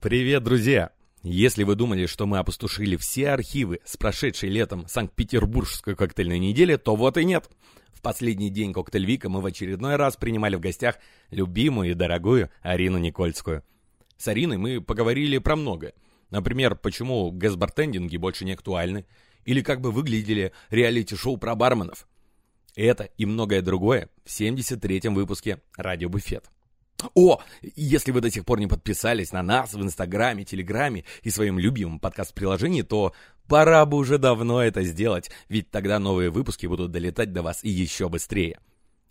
Привет, друзья! Если вы думали, что мы опустошили все архивы с прошедшей летом Санкт-Петербургской коктейльной недели, то вот и нет. В последний день коктейльвика мы в очередной раз принимали в гостях любимую и дорогую Арину Никольскую. С Ариной мы поговорили про многое. Например, почему гэсбартендинги больше не актуальны, или как бы выглядели реалити-шоу про барменов. Это и многое другое в 73-м выпуске «Радио Буфет». О, если вы до сих пор не подписались на нас в Инстаграме, Телеграме и своем любимом подкаст-приложении, то пора бы уже давно это сделать, ведь тогда новые выпуски будут долетать до вас еще быстрее.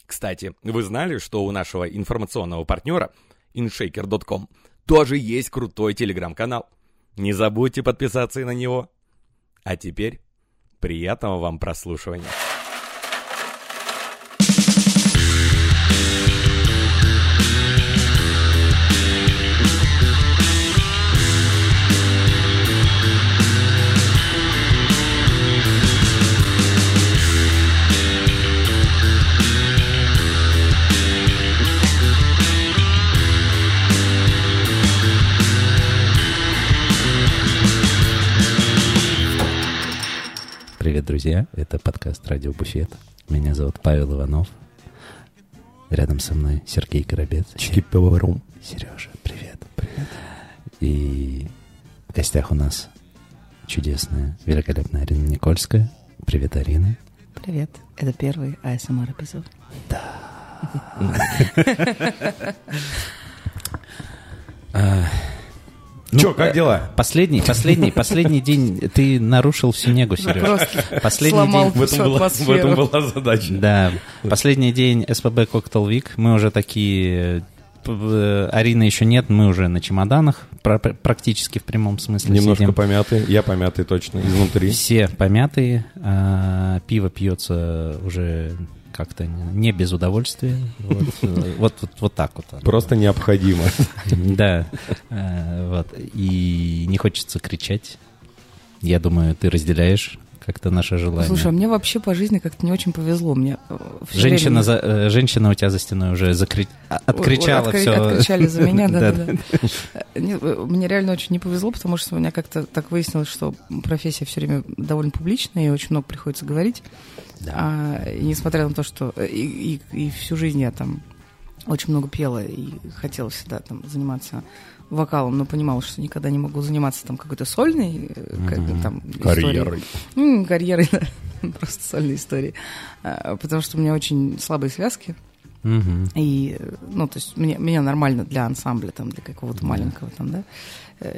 Кстати, вы знали, что у нашего информационного партнера inshaker.com тоже есть крутой телеграм-канал? Не забудьте подписаться и на него. А теперь приятного вам прослушивания. Привет, друзья! Это подкаст «Радио Буфет». Меня зовут Павел Иванов. Рядом со мной Сергей Горобец. Чики-поварум. Сережа, привет. Привет. И в гостях у нас чудесная, великолепная Арина Никольская. Привет, Арина. Привет. Это первый АСМР эпизод. Чё, как дела? Последний, последний, последний день ты нарушил всю негу, Сереж. Последний сломал день. В этом, была, в этом была задача. Да, последний день СПБ Cocktail Week. Мы уже такие... э, Арины еще нет, мы уже на чемоданах, пр- пр- практически в прямом смысле Немножко сидим. помятый. Я помятый точно, изнутри. Все помятые, а, пиво пьется уже как-то не без удовольствия. Вот, э, вот, вот, вот так вот. оно. Просто необходимо. Да, э, вот. И не хочется кричать. Я думаю, ты разделяешь как-то наше желание. Слушай, а мне вообще по жизни как-то не очень повезло. Мне э, Женщина, время- за, женщина у тебя за стеной уже закри... откричала Откри- все. Откричали за меня, да, да, да. Не, э, Мне реально очень не повезло, потому что у меня как-то так выяснилось, что профессия все время довольно публичная, и очень много приходится говорить. А, и несмотря на то, что э, и, и- и всю жизнь я там очень много пела и хотела всегда там заниматься вокалом, но понимала, что никогда не могу заниматься там какой-то сольной э, как Мгм. там историей. Карьерой. М, карьерой, да. Просто сольной истории. А, Потому что у меня очень слабые связки. Мгм. И, э, ну, то есть мне, меня нормально для ансамбля, там, для какого-то маленького там, да,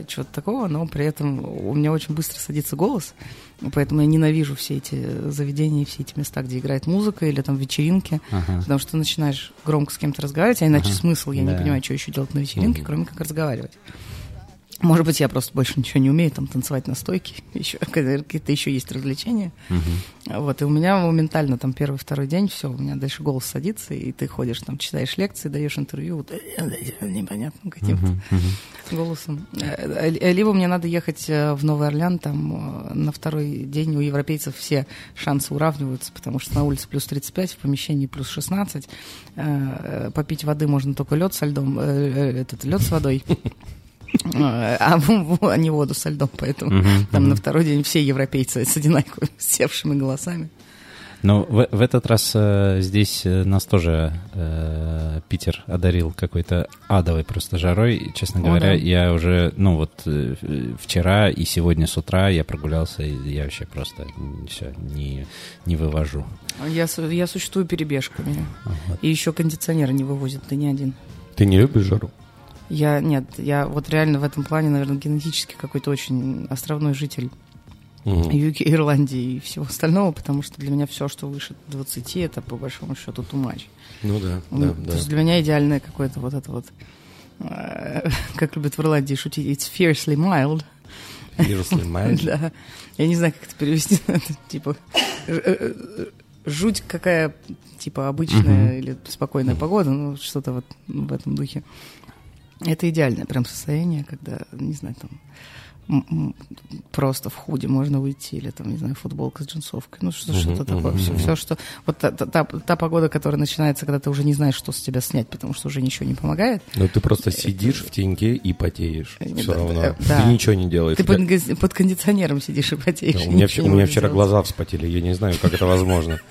чего-то такого, но при этом у меня очень быстро садится голос, и поэтому я ненавижу все эти заведения, все эти места, где играет музыка или там вечеринки, Ага. потому что ты начинаешь громко с кем-то разговаривать, а иначе Ага. смысл, я Да. не понимаю, что еще делать на вечеринке, Мгм. кроме как разговаривать. Может быть, я просто больше ничего не умею, там, танцевать на стойке, еще, какие-то еще есть развлечения. Мгм. Вот, и у меня моментально там первый-второй день, все, у меня дальше голос садится, и ты ходишь там, читаешь лекции, даешь интервью, вот, непонятным каким-то Мгм. Мгм. голосом. Э, Либо мне надо ехать э, в Новый Орлеан, там э, на второй день у европейцев все шансы уравниваются, потому что на улице плюс 35, в помещении плюс 16, э, э, попить воды можно только лед со льдом, этот лед с водой. А не воду со льдом, поэтому там на второй день все европейцы с одинаковыми севшими голосами. Ну, в, в этот раз э, здесь э, нас тоже э, Питер одарил какой-то адовой просто жарой. И, честно О, говоря, да. я уже, ну вот э, вчера и сегодня с утра я прогулялся, и я вообще просто все не, не вывожу. Я, я существую перебежками. Вот. И еще кондиционеры не вывозят, ты не один. Ты не любишь жару? Я, нет, я вот реально в этом плане, наверное, генетически какой-то очень островной житель Мгм. UK, Ирландии и всего остального, потому что для меня все, что выше 20, это по большому счету much. Ну да, Ну, да, То да. есть для меня идеальное какое-то вот это вот, э, как любят в Ирландии шутить, it's fiercely mild. Fiercely mild. Да. Я не знаю, как это перевести. Это, Типа, э, э, жуть какая, типа, обычная или спокойная погода, ну, что-то вот в этом духе. Это идеальное прям состояние, когда, не знаю, там, просто в худе можно выйти, или там, не знаю, футболка с джинсовкой, ну что, что-то такое, все, все, что... Вот та, та, та погода, которая начинается, когда ты уже не знаешь, что с тебя снять, потому что уже ничего не помогает. Ну ты просто сидишь в теньке и потеешь, все равно. Да. Ты ничего не делаешь. Ты под, под кондиционером сидишь и потеешь. У меня, у меня вчера глаза вспотели, я не знаю, как это возможно.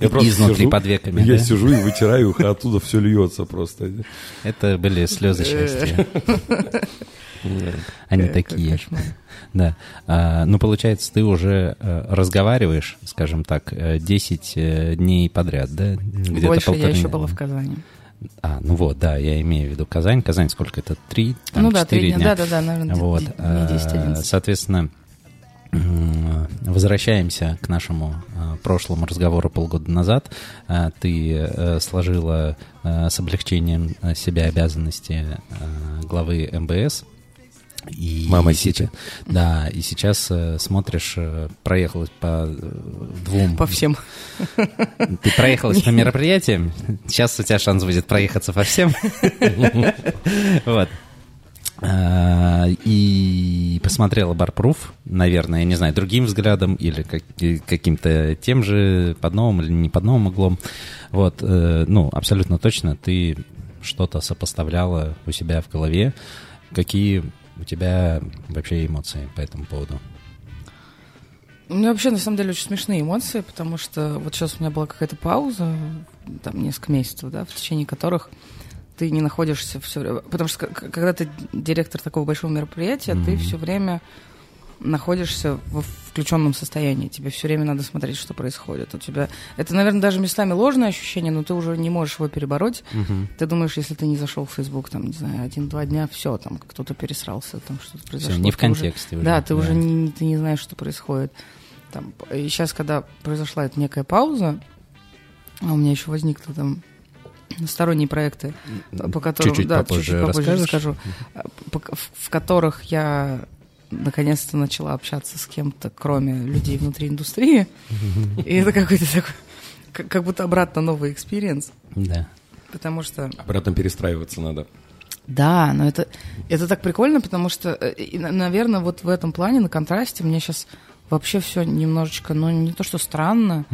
Я просто Изнутри сижу, под веками, Я да? сижу и вытираю их, а оттуда все льется просто. Это были слезы счастья. Они такие. Да. А, ну, получается, ты уже э, разговариваешь, скажем так, 10 э, э, дней подряд, да? Где-то Больше я еще была в Казани. А, ну вот, да, я имею в виду Казань. Казань сколько это? Три? Там, ну да, три дня. Да-да-да, наверное, вот. 10-11. Соответственно, Возвращаемся к нашему э, прошлому разговору полгода назад. Ты сложила с облегчением себя обязанности главы МБС. И Мама Сити. Да, и сейчас смотришь, проехалась по двум... По всем. Ты проехалась по мероприятиям, сейчас у тебя шанс будет проехаться по всем. Вот. А, и посмотрела Барпруф, наверное, я не знаю, другим взглядом или как, каким-то тем же, под новым или не под новым углом. Вот, э, ну, абсолютно точно ты что-то сопоставляла у себя в голове. Какие у тебя вообще эмоции по этому поводу? У меня вообще, на самом деле, очень смешные эмоции, потому что вот сейчас у меня была какая-то пауза, там, несколько месяцев, да, в течение которых ты не находишься все время. Потому что когда ты директор такого большого мероприятия, mm-hmm. ты все время находишься в включенном состоянии. Тебе все время надо смотреть, что происходит. У тебя это, наверное, даже местами ложное ощущение, но ты уже не можешь его перебороть. Угу. Ты думаешь, если ты не зашел в Facebook, там, не знаю, один-два дня, все, там кто-то пересрался, там что-то произошло. Все, не в контексте уже. уже. Да, ты да. уже не, ты не знаешь, что происходит. Там, и сейчас, когда произошла эта некая пауза, а у меня еще возникла там сторонние проекты, по которым, чуть-чуть да, попозже, чуть-чуть попозже расскажу, в которых я наконец-то начала общаться с кем-то, кроме людей внутри индустрии. И это какой-то такой, как будто обратно новый experience. Да. Потому что... Обратно перестраиваться надо. Да, но это, это так прикольно, потому что, э, наверное, вот в этом плане, на контрасте, мне сейчас вообще все немножечко, ну, не то, что странно,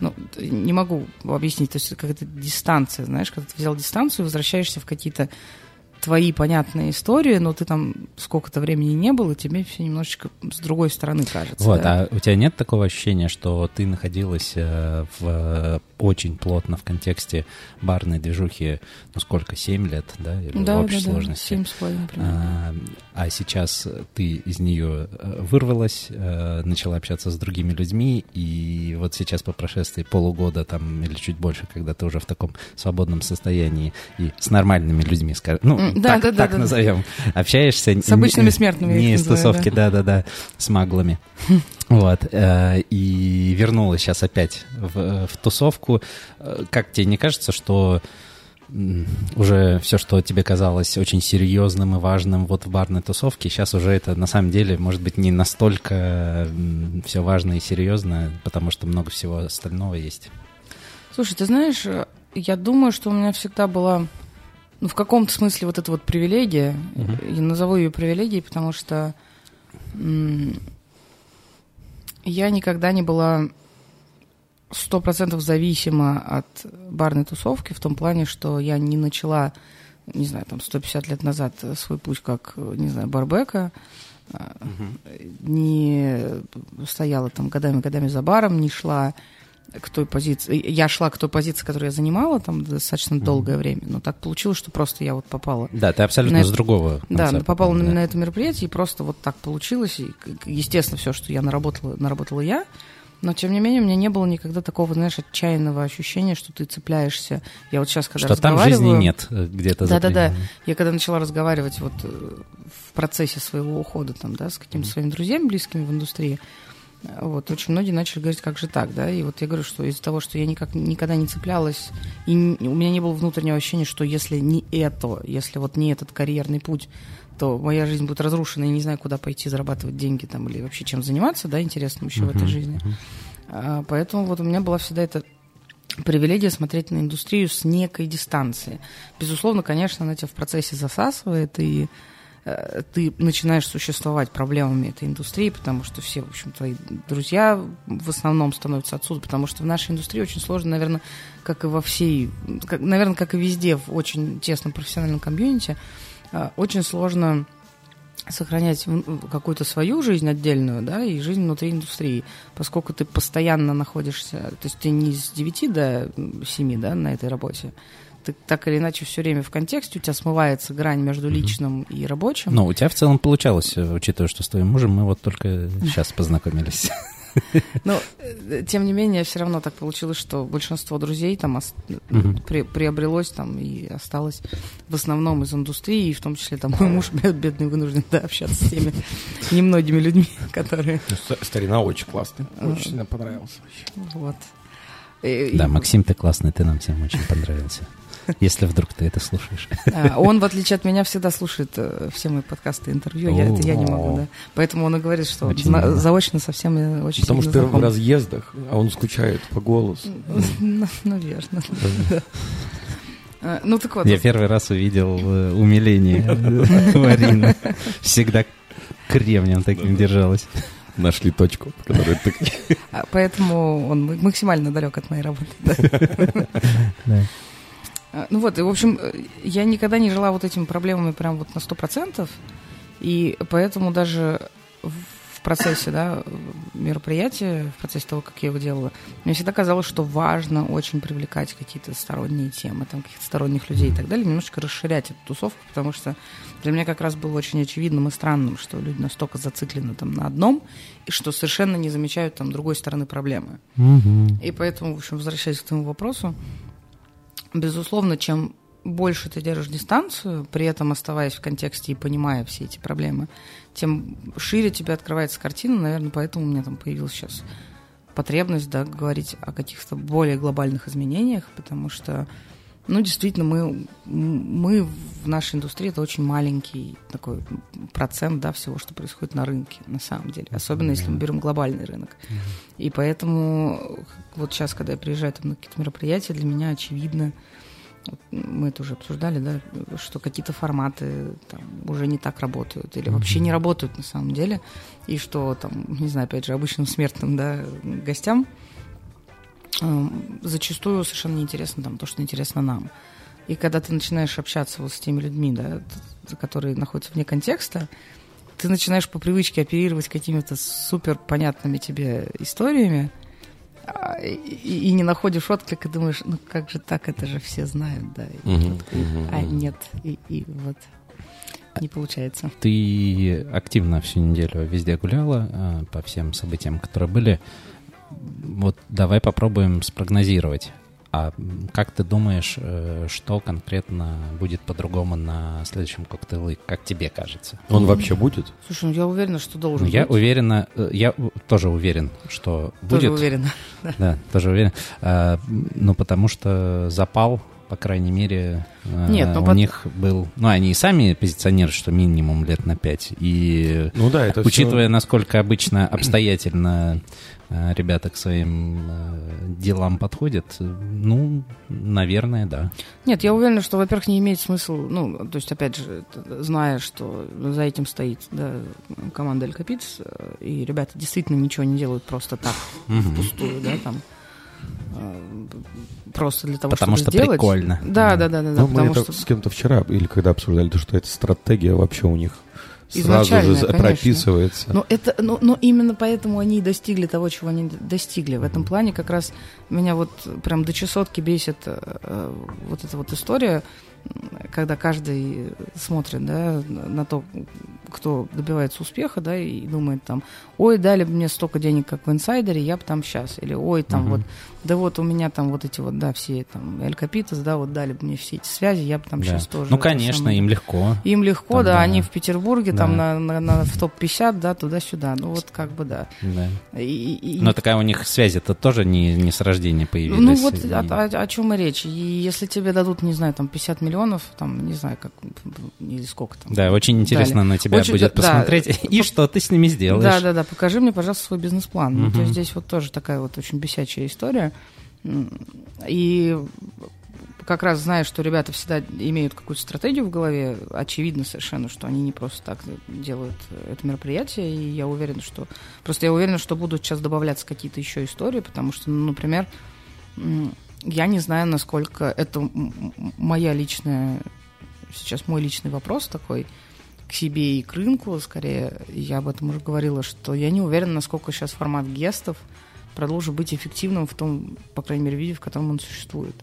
ну, не могу объяснить, то есть какая-то дистанция, знаешь, когда ты взял дистанцию, возвращаешься в какие-то твои понятные истории, но ты там сколько-то времени не был, и тебе все немножечко с другой стороны кажется. Вот, да? а у тебя нет такого ощущения, что ты находилась э, в, очень плотно в контексте барной движухи, ну сколько, 7 лет, да, или да, в общей да, сложности? Да, 7 с половиной, а, а сейчас ты из нее э, вырвалась, э, начала общаться с другими людьми, и вот сейчас по прошествии полугода там или чуть больше, когда ты уже в таком свободном состоянии и с нормальными людьми, скажем, ну, да, так, да, так да, назовем, да. общаешься. С обычными смертными. Не из тусовки, да-да-да, с маглами. Вот. Э, и вернулась сейчас опять в, в тусовку. Э, как тебе не кажется, что уже все, что тебе казалось очень серьезным и важным вот в барной тусовке, сейчас уже это на самом деле может быть не настолько все важно и серьезно, потому что много всего остального есть. Слушай, ты знаешь, э, я думаю, что у меня всегда была ну, в каком-то смысле вот эта вот привилегия, uh-huh. я назову ее привилегией, потому что я никогда не была сто процентов зависима от барной тусовки в том плане, что я не начала, не знаю, там 150 лет назад свой путь как, не знаю, барбека, uh-huh. не стояла там годами-годами за баром, не шла к той позиции. Я шла к той позиции, которую я занимала там достаточно долгое время, но так получилось, что просто я вот попала. Да, ты абсолютно на с другого. Концепта, да, попала да. на, на это мероприятие, и просто вот так получилось. И, естественно, все, что я наработала, наработала я. Но, тем не менее, у меня не было никогда такого, знаешь, отчаянного ощущения, что ты цепляешься. Я вот сейчас, когда что разговариваю... там жизни нет э, где-то Да-да-да. Я когда начала разговаривать вот э, в процессе своего ухода там, да, с какими-то своими друзьями близкими в индустрии, вот, очень многие начали говорить, как же так, да, и вот я говорю, что из-за того, что я никак, никогда не цеплялась, и у меня не было внутреннего ощущения, что если не это, если вот не этот карьерный путь, то моя жизнь будет разрушена, и не знаю, куда пойти зарабатывать деньги там, или вообще чем заниматься, да, интересным еще uh-huh, в этой жизни. Uh-huh. А, поэтому вот у меня была всегда эта привилегия смотреть на индустрию с некой дистанции. Безусловно, конечно, она тебя в процессе засасывает, и ты начинаешь существовать проблемами этой индустрии, потому что все, в общем, твои друзья в основном становятся отсюда, потому что в нашей индустрии очень сложно, наверное, как и во всей, как, наверное, как и везде в очень тесном профессиональном комьюнити, э, очень сложно сохранять какую-то свою жизнь отдельную, да, и жизнь внутри индустрии, поскольку ты постоянно находишься, то есть ты не с 9 до 7, да, на этой работе, ты так или иначе все время в контексте, у тебя смывается грань между личным mm-hmm. и рабочим. Но у тебя в целом получалось, учитывая, что с твоим мужем мы вот только сейчас познакомились. Но, э, тем не менее, все равно так получилось, что большинство друзей там угу. при, приобрелось там и осталось в основном из индустрии, и в том числе там мой муж бедный вынужден да, общаться с теми немногими людьми, которые... Ну, старина очень классный, очень сильно понравился. Вот. Да, Максим, ты классный, ты нам всем очень понравился. если вдруг ты это слушаешь. Он, в отличие от меня, всегда слушает э, все мои подкасты, интервью. Я, это я не могу, да. Поэтому он и говорит, что заочно совсем э, очень Потому что ты в разъездах, а он скучает по голосу. Наверное. А, ну, так вот. Я первый раз увидел э, умиление Марины. Всегда кремнем таким держалась нашли точку, которую ты... А, поэтому он максимально далек от моей работы. А, ну вот, и, в общем, э, я никогда не жила вот этими проблемами прям вот на сто процентов, и поэтому даже в процессе, да, мероприятия, в процессе того, как я его делала, мне всегда казалось, что важно очень привлекать какие-то сторонние темы, там, каких-то сторонних людей и так далее, немножечко расширять эту тусовку, потому что для меня как раз было очень очевидным и странным, что люди настолько зациклены там на одном, и что совершенно не замечают там другой стороны проблемы. Угу. И поэтому, в общем, возвращаясь к твоему вопросу, безусловно, чем больше ты держишь дистанцию, при этом оставаясь в контексте и понимая все эти проблемы, тем шире тебе открывается картина. Наверное, поэтому у меня там появилась сейчас потребность да, говорить о каких-то более глобальных изменениях, потому что, ну, действительно, мы, мы в нашей индустрии это очень маленький такой процент да, всего, что происходит на рынке, на самом деле. Особенно если мы берем глобальный рынок. И поэтому вот сейчас, когда я приезжаю там, на какие-то мероприятия, для меня очевидно, мы это уже обсуждали, да, что какие-то форматы там, уже не так работают или вообще не работают на самом деле, и что там, не знаю, опять же, обычным смертным, да, гостям зачастую совершенно неинтересно там то, что интересно нам. И когда ты начинаешь общаться вот с теми людьми, да, которые находятся вне контекста, ты начинаешь по привычке оперировать какими-то супер понятными тебе историями, а, и, и не находишь отклик, и думаешь, ну как же так, это же все знают, да. И, угу, вот, угу, а нет, и, и вот не получается. Ты активно всю неделю везде гуляла а, по всем событиям, которые были. Вот давай попробуем спрогнозировать. А как ты думаешь, э, что конкретно будет по-другому на следующем коктейле, как тебе кажется? Он вообще будет? Слушай, ну я уверена, что должен я быть. уверена, э, я тоже уверен, что будет. Тоже уверена. Да, тоже уверен. А, ну, потому что запал по крайней мере, э, Нет, ну, у под... них был... Ну, они и сами позиционируют, что минимум лет на пять. И ну, да, это учитывая, все... насколько обычно обстоятельно Э, ребята к своим э, делам подходят, ну, наверное, да. Нет, я уверена, что, во-первых, не имеет смысла, ну, то есть, опять же, зная, что за этим стоит да, команда Эль Капиц, и ребята действительно ничего не делают просто так, впустую, да, там, просто для того, потому чтобы что сделать. прикольно. Да, да, да, да. да ну, мы это что... с кем-то вчера или когда обсуждали, то, что это стратегия вообще у них сразу же конечно. прописывается. Но, это, но, но именно поэтому они и достигли того, чего они достигли. В этом плане как раз меня вот прям до чесотки бесит э, вот эта вот история, когда каждый смотрит да, на то, кто добивается успеха, да, и думает там, ой, дали бы мне столько денег, как в инсайдере, я бы там сейчас. Или ой, там uh-huh. вот, да вот у меня там вот эти вот, да, все там Эль Капитас, да, вот дали бы мне все эти связи, я бы там да. сейчас тоже. Ну, конечно, самое... им легко. Им легко, там, да, да, они в Петербурге, да. там на, на, на, в топ-50, да, туда-сюда. Ну, вот как бы, да. да. И, и, Но такая у них связь, это тоже не, не с рождения появилась. Ну, вот и... о, о, о чем и речь. И если тебе дадут, не знаю, там 50 миллионов, там, не знаю, как, или сколько там. Да, очень интересно дали. на тебя очень, будет посмотреть. Да. И что ты с ними сделаешь. Да, да, да, покажи мне, пожалуйста, свой бизнес-план. Угу. Ну, то есть здесь вот тоже такая вот очень бесячая история. И как раз зная, что ребята всегда имеют какую-то стратегию в голове, очевидно совершенно, что они не просто так делают это мероприятие, и я уверена, что... Просто я уверена, что будут сейчас добавляться какие-то еще истории, потому что, ну, например, я не знаю, насколько это моя личная... Сейчас мой личный вопрос такой к себе и к рынку, скорее, я об этом уже говорила, что я не уверена, насколько сейчас формат гестов продолжит быть эффективным в том, по крайней мере, виде, в котором он существует.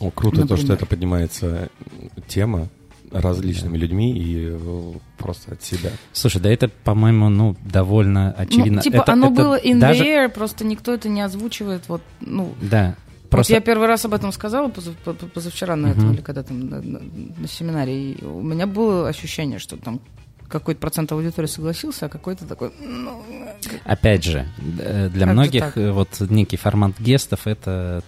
О, круто Например. то, что это поднимается тема различными людьми и э, просто от себя. Слушай, да это, по-моему, ну, довольно очевидно. Ну, типа, это, оно это было in даже... the air, просто никто это не озвучивает, вот, ну... Да. Просто... Вот я первый раз об этом сказала позав... позавчера на этом, uh-huh. или когда там на, на, на семинаре, и у меня было ощущение, что там какой-то процент аудитории согласился, а какой-то такой... Ну, Опять же, э, для многих так? Э, вот некий формат гестов — это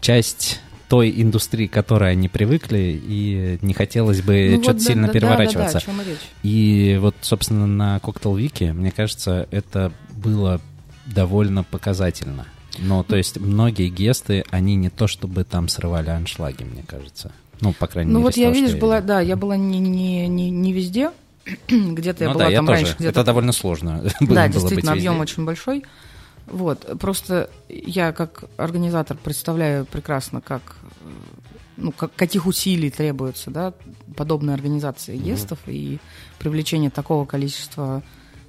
часть той индустрии, к которой они привыкли, и не хотелось бы ну, что-то вот, сильно да, переворачиваться. Да, да, да, и вот, собственно, на Коктейл Вики, мне кажется, это было довольно показательно. Но, то есть, многие гесты, они не то чтобы там срывали аншлаги, мне кажется. Ну, по крайней ну, мере. Ну, вот я, того, видишь, была, да, я была не, не, не, не везде. Где-то я ну, была да, там я раньше. Тоже. Это довольно сложно. Да, действительно, объем очень большой. Вот, просто я как организатор представляю прекрасно, как, ну, как, каких усилий требуется, да, подобной организации гестов mm-hmm. и привлечение такого количества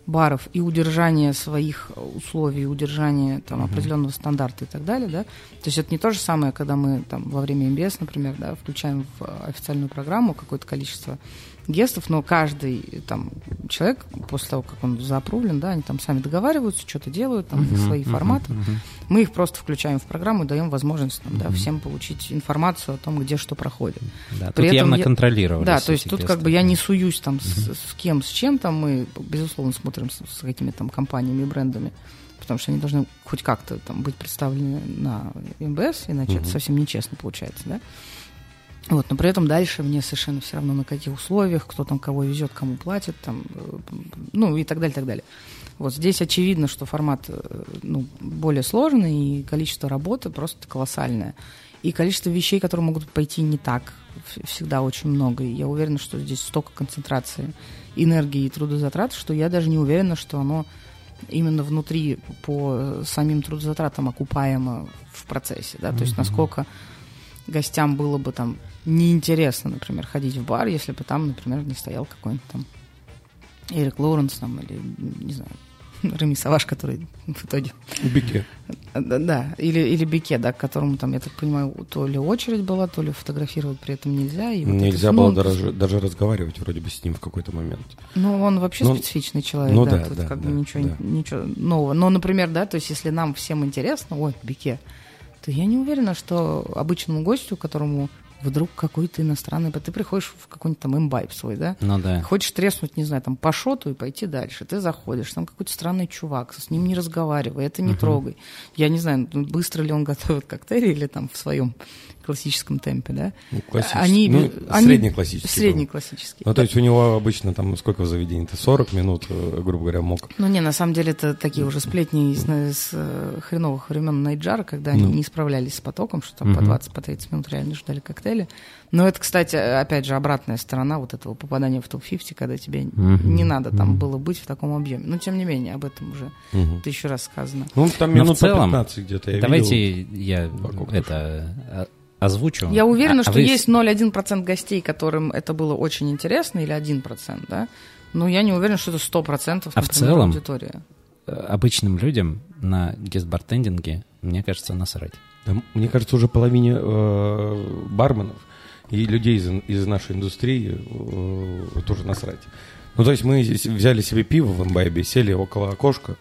баров и удержание своих условий, удержание там, определенного стандарта и так далее, да. То есть это не то же самое, когда мы там во время МБС, например, да, включаем в официальную программу какое-то количество гестов, но каждый там человек, после того, как он заапрувлен, да, они там сами договариваются, что-то делают, там uh-huh, свои uh-huh, форматы. Uh-huh. Мы их просто включаем в программу и даем возможность там, uh-huh. да, всем получить информацию о том, где что проходит. Да, При тут этом явно я... контролировали. Да, то есть тут как бы я не суюсь там uh-huh. с, с кем, с чем там, мы, безусловно, смотрим с, с какими-то там компаниями и брендами потому что они должны хоть как-то там быть представлены на МБС, иначе uh-huh. это совсем нечестно получается, да. Вот, но при этом дальше мне совершенно все равно на каких условиях, кто там кого везет, кому платит, там, э, ну и так далее, так далее. Вот здесь очевидно, что формат э, ну, более сложный, и количество работы просто колоссальное. И количество вещей, которые могут пойти не так, всегда очень много. И я уверена, что здесь столько концентрации энергии и трудозатрат, что я даже не уверена, что оно именно внутри по самим трудозатратам окупаемо в процессе. Да? То есть насколько гостям было бы там неинтересно, например, ходить в бар, если бы там, например, не стоял какой-нибудь там Эрик Лоуренс там, или, не знаю, Реми Саваш, который в итоге... Бике. Да, да, или, или Бике, да, к которому там, я так понимаю, то ли очередь была, то ли фотографировать при этом нельзя. И вот нельзя это, было ну, даже, даже разговаривать вроде бы с ним в какой-то момент. Ну, он вообще ну, специфичный человек, ну, да, да, тут да, как да, бы ничего, да. ничего нового. Но, например, да, то есть если нам всем интересно, ой, Бике, то я не уверена, что обычному гостю, которому вдруг какой-то иностранный... Ты приходишь в какой-нибудь там имбайб свой, да? Ну да. Хочешь треснуть, не знаю, там по шоту и пойти дальше. Ты заходишь, там какой-то странный чувак, с ним не разговаривай, это не uh-huh. трогай. Я не знаю, быстро ли он готовит коктейли или там в своем классическом темпе, да? Ну, классический. Они, ну, они, средний классический. Средний классический. Ну, то есть у него обычно там сколько в заведении? Это 40 минут, э, грубо говоря, мог. Ну, не, на самом деле это такие уже сплетни из, из э, хреновых времен Найджара, когда ну. они не справлялись с потоком, что там угу. по 20-30 по 30 минут реально ждали коктейли. Но это, кстати, опять же, обратная сторона вот этого попадания в топ-50, когда тебе угу. не надо там угу. было быть в таком объеме. Но, тем не менее, об этом уже угу. тысячу раз сказано. Ну, там минут в целом, 15 где-то я Давайте видел. я это а, озвучу. Я уверена, а, что а вы... есть 0,1% гостей, которым это было очень интересно, или 1%, да? Но я не уверена, что это 100% а в целом, аудитория. Э, обычным людям на гест-бартендинге, мне кажется, насрать. Да, мне кажется, уже половине э, барменов и людей из, из нашей индустрии э, тоже насрать. Ну, то есть мы взяли себе пиво в имбайбе, сели около окошка,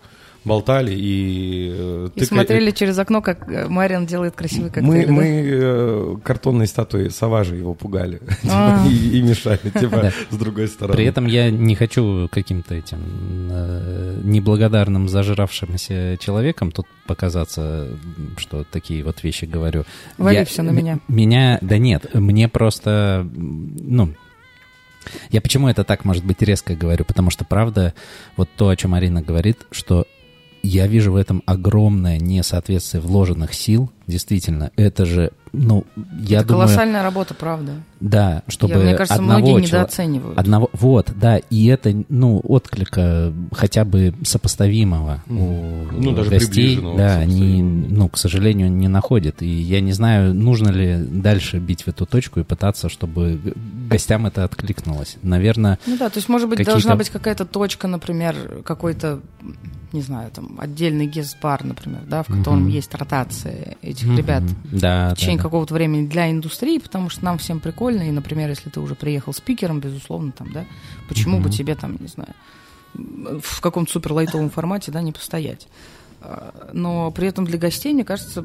болтали и... Э, и тыка... смотрели через окно, как э, Мариан делает красивый коктейль. Мы, да? мы э, картонной статуей Саважа его пугали а. и, и мешали, типа, с другой стороны. При этом я не хочу каким-то этим неблагодарным зажравшимся человеком тут показаться, что такие вот вещи говорю. Вали все на меня. Меня, да нет, мне просто, ну, я почему это так, может быть, резко говорю? Потому что, правда, вот то, о чем Арина говорит, что я вижу в этом огромное несоответствие вложенных сил. Действительно, это же, ну, я это думаю... колоссальная работа, правда. Да, чтобы Я- мне кажется, одного многие чело- недооценивают. Одного, вот, да, и это, ну, отклика хотя бы сопоставимого у Ну, даже гостей, приближенного да, они, ну, к сожалению, не находят. И я не знаю, нужно ли дальше бить в эту точку и пытаться, чтобы гостям это откликнулось. Наверное, Ну да, то есть, может быть, должна быть какая-то точка, например, какой-то, не знаю, там, отдельный гест-бар, например, да, в котором Мгм. есть ротация этих Мгм. ребят да, в течение да, да. какого-то времени для индустрии, потому что нам всем прикольно, и, например, если ты уже приехал спикером, безусловно, там, да, почему бы Мгм. тебе там, не знаю, в каком-то суперлайтовом формате, да, не постоять. А, Но при этом для гостей, мне кажется,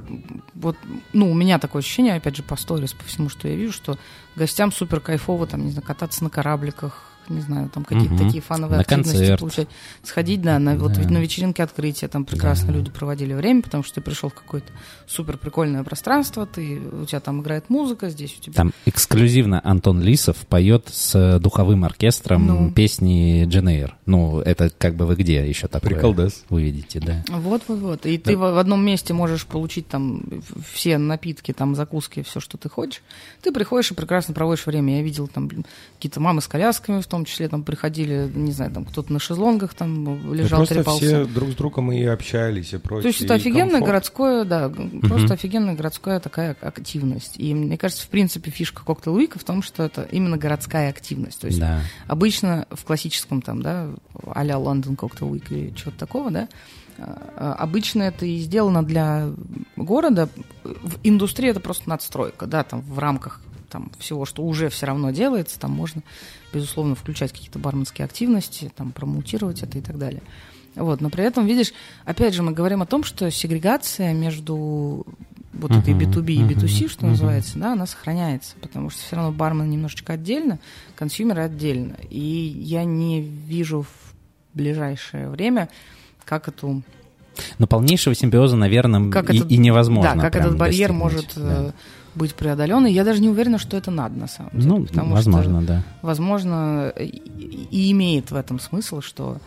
вот, ну, у меня такое ощущение, опять же, по сторис, по всему, что я вижу, что гостям супер кайфово, там, не знаю, кататься на корабликах, не знаю, там какие-то Мгм. такие фановые На активности концерт. получать. Сходить, да, на, вот Да. ведь на вечеринке открытия, там прекрасно Да. люди проводили время, потому что ты пришел в какое-то супер прикольное пространство, ты, у тебя там играет музыка, здесь у тебя... Там эксклюзивно Антон Лисов поет с духовым оркестром Ну. песни Дженейр. Ну, это как бы вы где еще такое Приколдес. увидите, да. Вот, вот, вот. И ты в, в одном месте можешь получить там все напитки, там закуски, все, что ты хочешь. Ты приходишь и прекрасно проводишь время. Я видел там какие-то мамы с колясками, в том числе там приходили, не знаю, там кто-то на шезлонгах там лежал, просто трепался. все друг с другом и общались, и прочее. То есть это офигенная комфорт. городское, да, г- просто офигенная городская такая активность. И мне кажется, в принципе, фишка коктейл Уика в том, что это именно городская активность. То есть Да. Обычно в классическом там, да, а-ля London Cocktail Week или чего-то такого, да, а, обычно это и сделано для города. В индустрии это просто надстройка, да, там в рамках там, всего, что уже все равно делается, там можно, безусловно, включать какие-то барменские активности, там, промоутировать это и так далее. Вот, но при этом, видишь, опять же, мы говорим о том, что сегрегация между вот этой Мгм, B2B и мгм, B2C, что мгм. называется, да, она сохраняется, потому что все равно бармен немножечко отдельно, консюмеры отдельно. И я не вижу в ближайшее время, как эту Но полнейшего симбиоза, наверное, как и, этот- и невозможно. Да, как этот барьер достигнуть, может да. Быть преодолен. И я даже не уверена, что это надо на самом деле. Ну, потому возможно, что, да. возможно, и, и имеет в этом смысл, что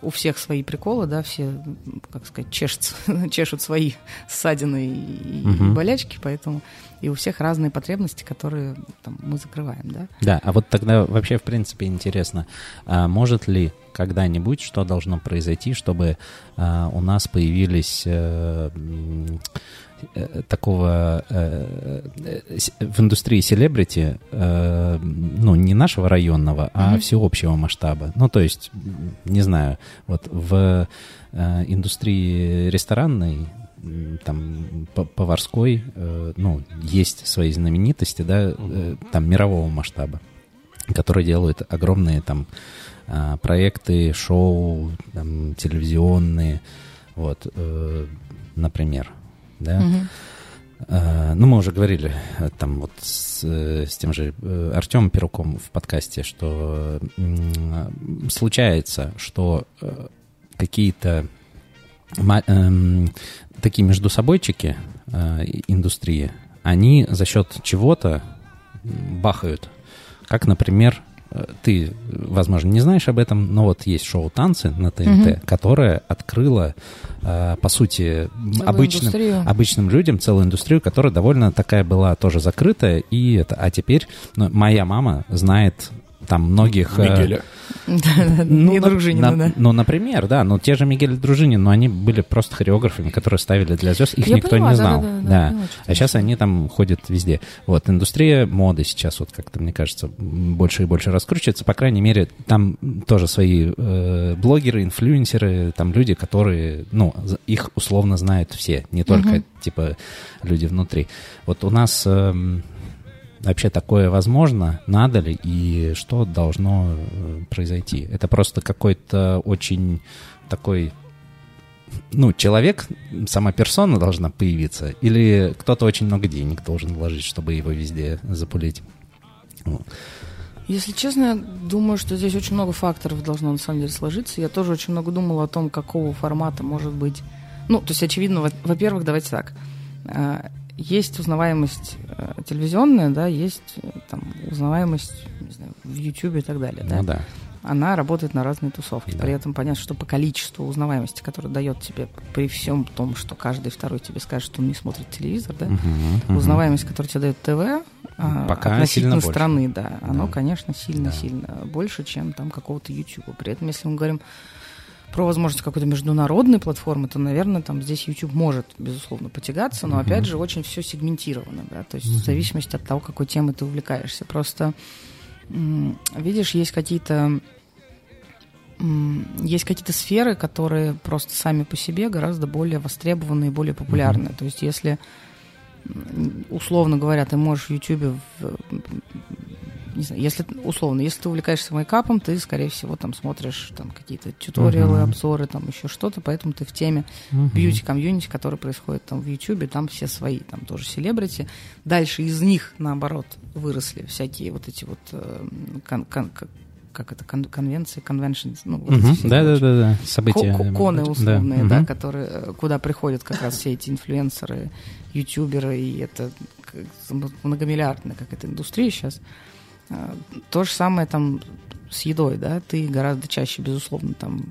у всех свои приколы, да, все, как сказать, чешутся, чешут свои ссадины и, и Мгм. болячки, поэтому и у всех разные потребности, которые там, мы закрываем, да. Да, а вот тогда вообще, в принципе, интересно, а может ли когда-нибудь, что должно произойти, чтобы а, у нас появились э, такого э, э, в индустрии селебрити, э, ну, не нашего районного, а Мгм. всеобщего масштаба. Ну, то есть, не знаю, вот в э, индустрии ресторанной там поварской, э, ну, есть свои знаменитости, да, э, там мирового масштаба, которые делают огромные там проекты, шоу, там, телевизионные, вот, э, например, да. А, Ну, мы уже говорили э, там вот с, э, с тем же э, Артемом Перуком в подкасте, что случается, что какие-то эм, такие междусобойчики э, и- индустрии, они за счет чего-то бахают. Как, например, ты, возможно, не знаешь об этом, но вот есть шоу «Танцы» на ТНТ, Мгм. которое открыло, э, по сути, Целую обычным, индустрию. обычным людям целую индустрию, которая довольно такая была тоже закрытая. И это, а теперь ну, моя мама знает там многих... э, Мигеля. Ну, и на- Дружинина, на- да. Ну, например, да, но те же Мигель Дружинин, но они были просто хореографами, которые ставили для звезд, их Я никто не знал. да, да, да, да. поняла, что А сейчас они там ходят везде. Вот, индустрия моды сейчас вот как-то, мне кажется, больше и больше раскручивается. По крайней мере, там тоже свои э, блогеры, инфлюенсеры, там люди, которые, ну, их условно знают все, не только, типа, люди внутри. Вот у нас... Вообще такое возможно? Надо ли? И что должно э, произойти? Это просто какой-то очень такой... Ну, человек, сама персона должна появиться? Или кто-то очень много денег должен вложить, чтобы его везде запулить? Если честно, я думаю, что здесь очень много факторов должно на самом деле сложиться. Я тоже очень много думала о том, какого формата может быть. Ну, то есть, очевидно, во- во-первых, давайте так. Есть узнаваемость э, телевизионная, да, есть э, там узнаваемость, не знаю, в YouTube и так далее, да. Ну да. она работает на разные тусовки. Да. При этом понятно, что по количеству узнаваемости, которое дает тебе, при всем том, что каждый второй тебе скажет, что он не смотрит телевизор, да, мгм. узнаваемость, которую тебе дает ТВ, а, Пока относительно сильно больше. страны, да, оно, Да. конечно, сильно-сильно больше, чем там какого-то YouTube. При этом, если мы говорим про возможность какой-то международной платформы, то, наверное, там здесь YouTube может, безусловно, потягаться, но, опять же, очень все сегментировано, да, то есть в зависимости от того, какой темой ты увлекаешься. Просто, видишь, есть какие-то есть какие-то сферы, которые просто сами по себе гораздо более востребованы и более популярны. То есть если, условно говоря, ты можешь в YouTube, не знаю, если условно, если ты увлекаешься мейкапом, ты, скорее всего, там смотришь там какие-то туториалы, Мгм. обзоры, там еще что-то, поэтому ты в теме Мгм. бьюти-комьюнити, который происходит там в YouTube, там все свои, там тоже селебрити. Дальше из них, наоборот, выросли всякие вот эти вот, э, кон- кон- как- это, кон- конвенции, conventions, ну, вот все, Да, да, да, да. События. ко- коны Да. условные, да, Мгм. которые, э, куда приходят как раз все эти инфлюенсеры, ютуберы, и это многомиллиардная как эта индустрия сейчас. А, То же самое там с едой, да, ты гораздо чаще, безусловно, там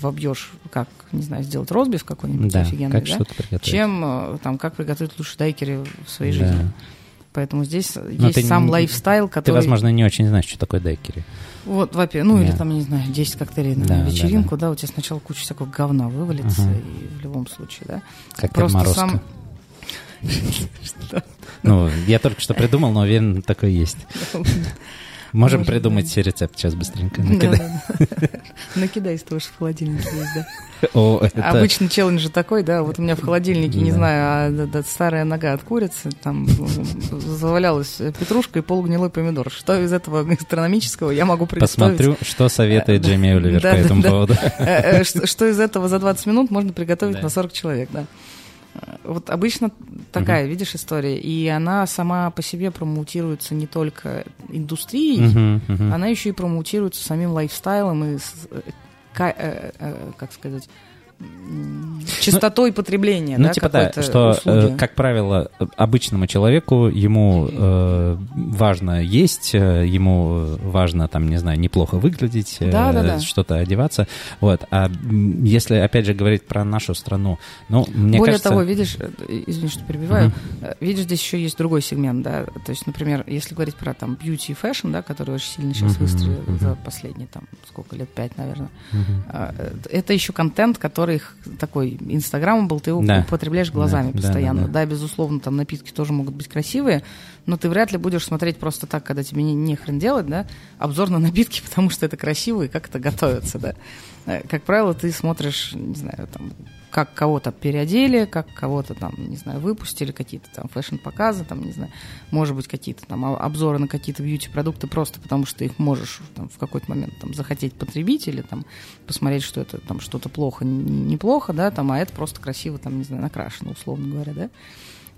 вобьешь, как, не знаю, сделать розбив какой-нибудь Да, офигенный, как да, приготовить. чем э, там, как приготовить лучше дайкери в своей Да. жизни. Поэтому здесь Но есть ты сам не- лайфстайл, Ты, который... возможно, не очень знаешь, что такое дайкери. Вот, во-первых, ну или Да. там, не знаю, 10 коктейлей на Да, да, вечеринку, да, у тебя сначала куча всякого говна вывалится, Ага. и в любом случае, да. Как Просто сам... Ну, я только что придумал, но уверен, такое есть. Можем Может придумать рецепт сейчас быстренько. Да, накидай. да, да. Накидай, если уж в холодильнике есть, да. О, это- Обычно челлендж такой, да, вот у меня в холодильнике, не Да. знаю, а, да, да, старая нога от курицы, там завалялась петрушка и полугнилой помидор. Что из этого гастрономического я могу приготовить? Посмотрю, что советует Джейми Оливер по Да, да, этому да. поводу. Э, э, Что из этого за 20 минут можно приготовить Да. на 40 человек, да. Вот обычно такая, видишь, история. И она сама по себе промоутируется не только индустрией, Мгм, мгм. она еще и промоутируется самим лайфстайлом и, э, э, э, как сказать, частотой потребления, Ну, да, типа, да, что, услуги. э, как правило, обычному человеку ему э, важно есть, э, ему э, важно, там, не знаю, неплохо выглядеть, э, Да-да-да. что-то одеваться. Вот. А если, опять же, говорить про нашу страну, ну, мне Более кажется... того, видишь, извини, что перебиваю, э, видишь, здесь еще есть другой сегмент, да, то есть, например, если говорить про там beauty и fashion, да, который очень сильно сейчас Мгм, выстрелил мгм. за последние там сколько лет, пять, наверное, Мгм. А, это еще контент, который их такой инстаграм был, ты его Да. употребляешь глазами Да, да, постоянно. да, Да, да. безусловно, там напитки тоже могут быть красивые, но ты вряд ли будешь смотреть просто так, когда тебе не, не хрен делать, да, обзор на напитки, потому что это красиво и как это готовится, да. Э, Как правило, ты смотришь, не знаю, там, как кого-то переодели, как кого-то там, не знаю, выпустили, какие-то там фэшн-показы, там, не знаю, может быть, какие-то там обзоры на какие-то бьюти-продукты просто потому, что их можешь там в какой-то момент там захотеть потребить или там посмотреть, что это там что-то плохо, неплохо, да, там, а это просто красиво, там, не знаю, накрашено, условно говоря, да.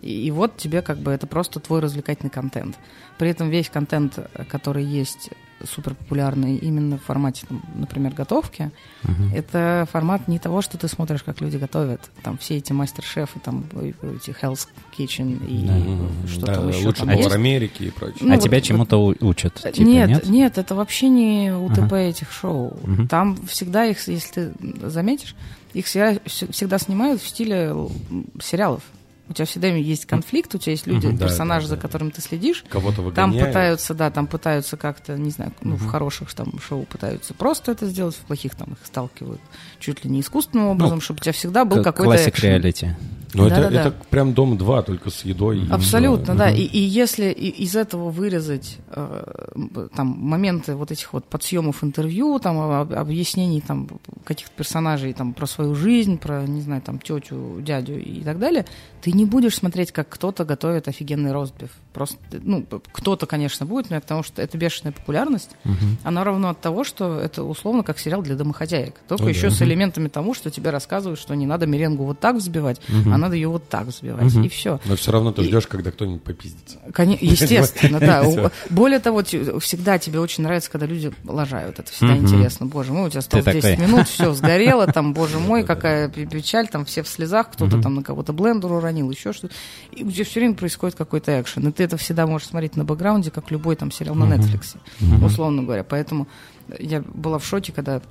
И, и вот тебе как бы это просто твой развлекательный контент. При этом весь контент, э, который есть супер популярный именно в формате, там, например, готовки, Мгм. это формат не того, что ты смотришь, как люди готовят. Там все эти мастер-шефы, там э, эти Hell's Kitchen и Да. что Да, там еще. там повар. Америки и прочее. Ну, а вот- тебя чему-то учат? Типа, нет, нет, это вообще не УТП Ага. этих шоу. Мгм. Там всегда их, если ты заметишь, их всегда, всегда снимают в стиле сериалов. У тебя всегда есть конфликт, у тебя есть люди. Да, персонажи, да, за да. которыми ты следишь. Кого-то Там выгоняют. пытаются, да, там пытаются как-то, не знаю, ну, в Мгм. хороших там шоу пытаются просто это сделать, в плохих там их сталкивают чуть ли не искусственным образом, чтобы у тебя всегда был какой-то Классик экшен. реалити. Ну, это, Да-да-да. это прям Дом-2, только с едой. и Абсолютно, всё. да. Мгм. И, и если и- из этого вырезать э, там моменты вот этих вот подсъемов интервью, там об- объяснений там каких-то персонажей там про свою жизнь, про не знаю там тетю, дядю и так далее, ты не будешь смотреть, как кто-то готовит офигенный ростбиф. Просто, ну, кто-то, конечно, будет, но это потому что это бешеная популярность. Мгм. Она равно от того, что это условно как сериал для домохозяек. Только Ну еще да. с элементами тому, что тебе рассказывают, что не надо меренгу вот так взбивать, Мгм. а надо ее вот так взбивать. Мгм. И все. Но все равно ты И- ждешь, когда кто-нибудь попиздится. Коне- Естественно, да. Более того, всегда тебе очень нравится, когда люди лажают. Это всегда интересно. Боже мой, у тебя осталось Ты 10 такой. минут, все сгорело, там, боже мой, какая пе- печаль, там все в слезах, кто-то там на кого-то блендер уронил, еще что-то. И у тебя все время происходит какой-то экшен. И ты это всегда можешь смотреть на бэкграунде, как любой там сериал на. Netflix, Мгм. условно говоря. Поэтому я была в шоке, когда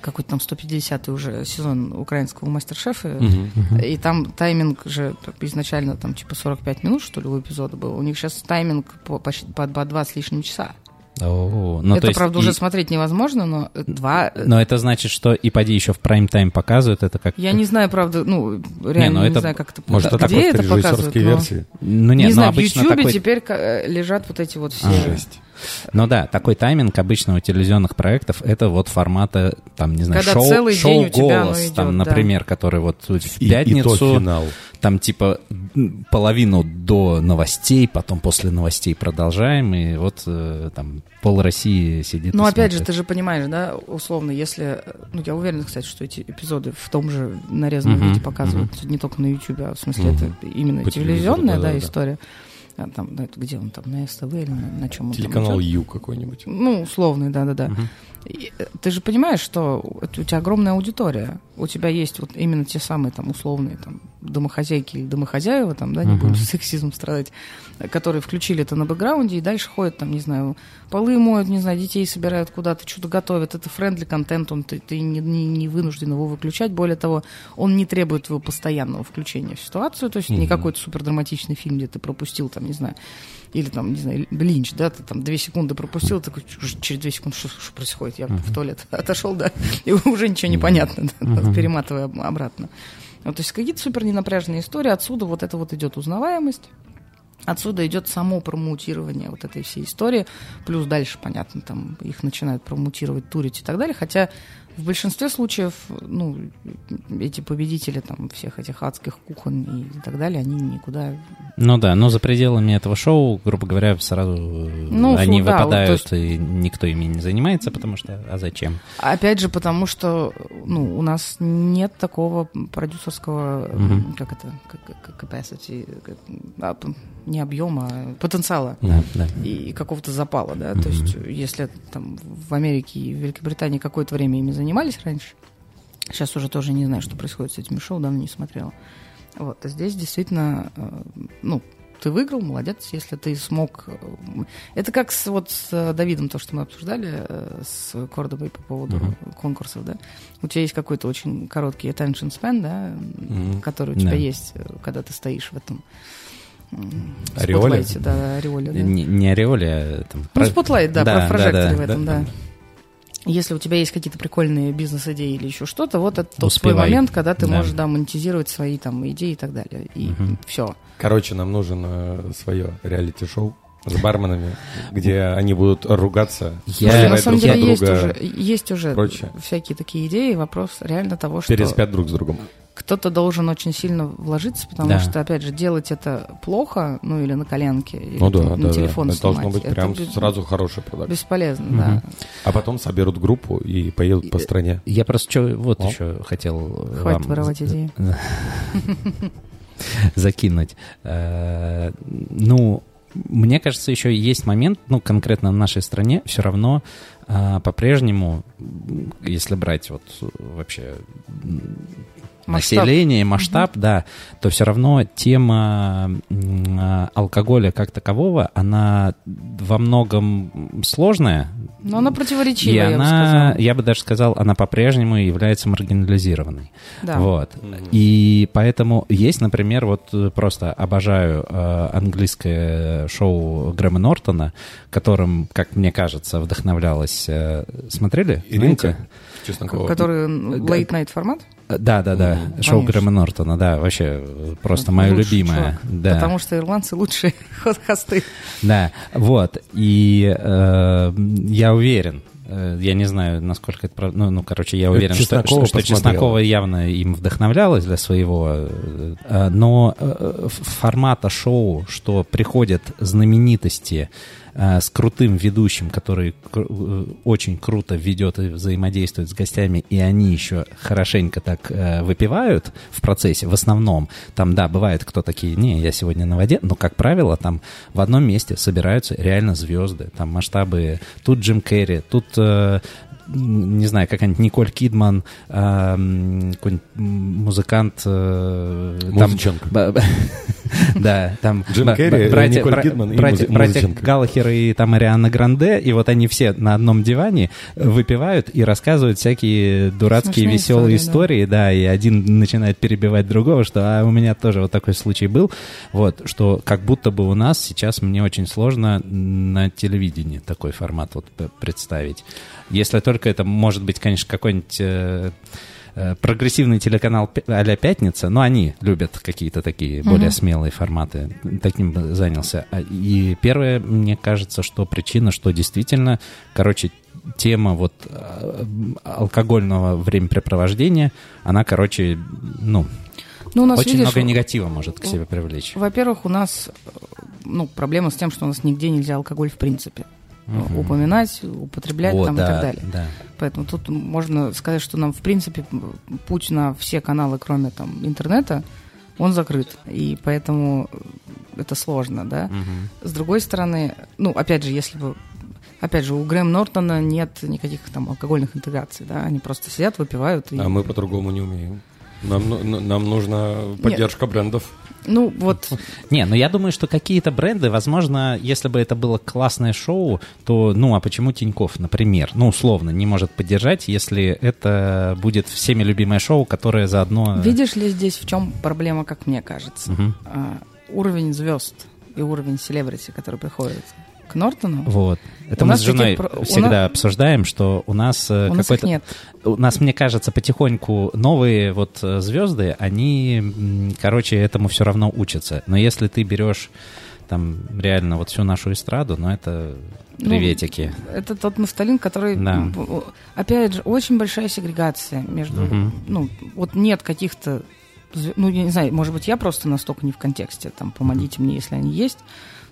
какой-то там 150-й уже сезон украинского мастер-шефа, Мгм. и там тайминг же изначально там типа 45 минут, что ли, у эпизода был. У них сейчас тайминг по, почти по, по 2 с лишним часа. О, ну, то это, есть правда, и- уже смотреть невозможно, но два... Но это значит, что и поди еще в прайм-тайм показывают, это как... Я не знаю, правда, ну, реально ну не, это- знаю, как это... Может, это где это показывают, режиссерские но- версии? Ну Не, нет, ну знаю, в обычно Ютьюбе такой... теперь э, лежат вот эти вот все... А. Жесть. Ну да, такой тайминг обычно у телевизионных проектов это вот формата, там, не знаю, Когда шоу, целый шоу день у тебя оно «Голос», идет, там, да. например, который вот в И- и пятницу, то финал. там типа половину до новостей, потом после новостей продолжаем, и вот э, там пол России сидит Ну, и опять же, ты же понимаешь, да, условно, если... Ну, я уверена, кстати, что эти эпизоды в том же нарезанном Мгм, виде показывают не только на Ютубе, а в смысле Мгм. это именно По телевизионная, телевизору, да, да-да-да. история. А там, где он там, на СТВ или на, на чем он там Телеканал идет? Ю какой-нибудь. Ну, условный, да-да-да. Мгм. Э, Ты же понимаешь, что у тебя огромная аудитория. У тебя есть вот именно те самые там условные там домохозяйки или домохозяева, там, да, не Мгм. будем сексизмом страдать, которые включили это на бэкграунде и дальше ходят там, не знаю, полы моют, не знаю, детей собирают куда-то, что-то готовят. Это friendly контент, он, ты, ты не, не- не вынужден его выключать. Более того, он не требует твоего постоянного включения в ситуацию. То есть не Мгм. какой-то супердраматичный фильм, где ты пропустил там, не знаю, или там, не знаю, Линч, да, ты там две секунды пропустил, такой «Чё- через две секунды что, что происходит? Я в туалет отошел, да, и уже ничего не понятно, да, перематывая об- обратно. Вот, то есть какие-то супер ненапряженные истории, отсюда вот это вот идет узнаваемость, Отсюда идет само промоутирование вот этой всей истории. Плюс дальше, понятно, там их начинают промоутировать, турить и так далее. Хотя в большинстве случаев, ну, эти победители там всех этих адских кухонь и так далее, они никуда... Ну да, но за пределами этого шоу, грубо говоря, сразу э, Ну, они да, вот, выпадают, то и никто ими не занимается, потому что, а зачем? Опять же, потому что, ну, у нас нет такого продюсерского, Мгм. как это, как- как capacity, как- не объема, а потенциала. Да, да. и какого-то запала, да, то есть если там в Америке и в Великобритании какое-то время ими занимались раньше, сейчас уже тоже не знаю, что происходит с этими шоу, давно не смотрела. Вот, а здесь действительно, э, ну, ты выиграл, молодец, если ты смог. э, Это как с, вот с э, Давидом, то, что мы обсуждали с Кордовой по поводу Мгм. конкурсов, да. У тебя есть какой-то очень короткий attention span, да, Мгм. который у тебя Да. есть, когда ты стоишь в этом Ореоле? spotlight е, да, ореоле, да. Не, не ореоле, а там... Ну, про- spotlight, да, Да, про прожекторы да, в да, этом, да. да. Если у тебя есть какие-то прикольные бизнес-идеи или еще что-то, вот это тот Успевай. твой момент, когда ты Да. можешь, да, монетизировать свои там идеи и так далее. И Мгм. все. Короче, нам нужно свое реалити-шоу с барменами, где они будут ругаться, Я- на самом друг деле на есть друга, уже, есть уже прочее. всякие такие идеи. Вопрос реально того, что переспят друг с другом. Кто-то должен очень сильно вложиться, потому Да. что, опять же, делать это плохо, ну или на коленке, или Ну да, там да, на да. телефон Это должно снимать, быть это прям бе- сразу хороший продакт. бесполезно, Мгм. да. А потом соберут группу и поедут по стране. Я просто чё- вот О. еще хотел э, Хватит вам воровать идеи. закинуть. Э, Ну, мне кажется, еще есть момент, ну, конкретно в нашей стране, все равно по-прежнему, если брать вот э, вообще Масштаб. население, масштаб, да, то все равно тема алкоголя как такового, она во многом сложная, Но она и противоречивая, я бы она, сказала. я бы даже сказал, она по-прежнему является маргинализированной. Да. Вот. И поэтому есть, например, вот э, просто обожаю э, английское шоу Грэма Нортона, которым, как мне кажется, вдохновлялась. э, смотрели? Иринка, Знаете? Чеснокова. Который late night формат? Э, Да, да, да. Мгм. Шоу. Грэма Нортона, да, вообще э, просто мое Лучший любимое. чувак. Да. Потому что ирландцы лучшие хо- хосты. Да, вот. И э, я уверен, э, я не знаю, насколько это правда, ну, ну, короче, я Это уверен, что, Чеснокова что, что. Чеснокова явно им вдохновлялась для своего, э, э, но э, формата шоу, что приходят знаменитости э, с крутым ведущим, который э, очень круто ведет и взаимодействует с гостями, и они еще хорошенько так э, выпивают в процессе, в основном. Там, да, бывает, кто такие, не, я сегодня на воде, но, как правило, там в одном месте собираются реально звезды, там масштабы, тут Джим Керри, тут э, не знаю, какая-нибудь Николь Кидман, э, какой-нибудь музыкант... Э, Музыченко. Да, там Джим Керри, братья, Николь Кидман и братья, Музи- братья. Галлахер и там Ариана Гранде, и вот они все на одном диване выпивают и рассказывают всякие дурацкие Смешные веселые истории, истории, да, и один начинает перебивать другого, что а у меня тоже вот такой случай был, вот, что как будто бы у нас сейчас мне очень сложно на телевидении такой формат вот представить. Если только это может быть, конечно, какой-нибудь э, э, прогрессивный телеканал а-ля «Пятница», но они любят какие-то такие более смелые форматы. Таким бы занялся. А- И первое, мне кажется, что причина, что действительно, короче, тема вот э, алкогольного времяпрепровождения, она, короче, ну, Ну, у нас, очень видишь, много негатива может к себе привлечь. Во-первых, у нас ну, проблема с тем, что у нас нигде нельзя алкоголь в принципе э, упоминать, употреблять Вот, там да, и так далее. да. Поэтому тут можно сказать, что нам, в принципе, путь на все каналы, кроме там интернета, он закрыт. И поэтому э, это сложно, да. Мгм. С другой стороны, ну, опять же, если бы Опять же, у Грэм Нортона нет никаких там алкогольных интеграций, да, они просто сидят, выпивают. И... А мы по-другому не умеем. Нам, ну- ну- нам нужна поддержка брендов. Ну, вот, Не, ну я думаю, что какие-то бренды, возможно, если бы это было классное шоу, то, ну, а почему Тиньков, например, ну, условно, не может поддержать, если это будет всеми любимое шоу, которое заодно... видишь ли здесь в чем проблема, как мне кажется? А, уровень звезд и уровень селебрити, который приходит к Нортону, Вот. Это У мы нас с женой у всегда нас- обсуждаем, что у нас э, у нас какой-то... нет. У нас, мне кажется, потихоньку новые вот э, звезды, они, короче, этому все равно учатся. Но если ты берешь там реально вот всю нашу эстраду, ну это Ну, приветики. Это тот нафталин, который, Да. опять же, очень большая сегрегация между, Мгм. ну, вот нет каких-то, ну, я не знаю, может быть, я просто настолько не в контексте, там, помогите мне, если они есть,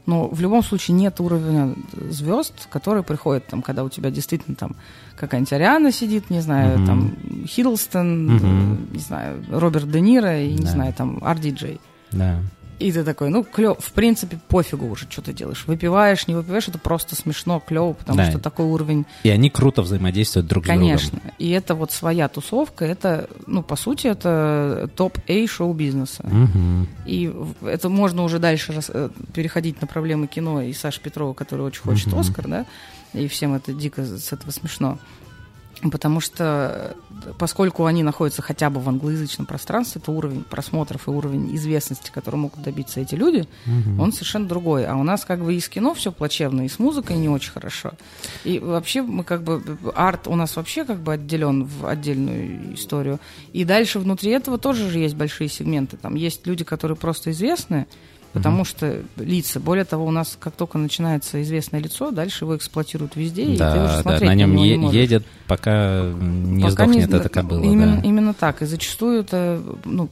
но в любом случае нет уровня звезд, которые приходят, там, когда у тебя действительно там какая-нибудь Ариана сидит, не знаю, Мгм. там, Хиддлстон, э, не знаю, Роберт Де Ниро и, не Да. знаю, там, RDJ. Да. И ты такой, ну, клево, в принципе, пофигу уже, что ты делаешь. Выпиваешь, не выпиваешь, это просто смешно, клево, потому Да. что такой уровень, И они круто взаимодействуют друг с конечно. другом. И это вот своя тусовка, это, ну, по сути, это топ-A шоу-бизнеса. Мгм. И это можно уже дальше рас- э, переходить на проблемы кино и Саши Петрова, который очень хочет Мгм. Оскар, да, и всем это дико с этого смешно. Потому что, э, поскольку они находятся хотя бы в англоязычном пространстве, то уровень просмотров и уровень известности, который могут добиться эти люди, он совершенно другой. А у нас как бы и с кино все плачевно, и с музыкой не очень хорошо. И вообще мы как бы арт у нас вообще как бы отделен в отдельную историю. И дальше внутри этого тоже же есть большие сегменты. Там есть люди, которые просто известны, потому что лица. Более того, у нас как только начинается известное лицо, дальше его эксплуатируют везде, и ты уже Да, да, смотреть на нем не е- едет, пока не Пока сдохнет не- эта кобыла. Именно, да. именно так. И зачастую это, ну,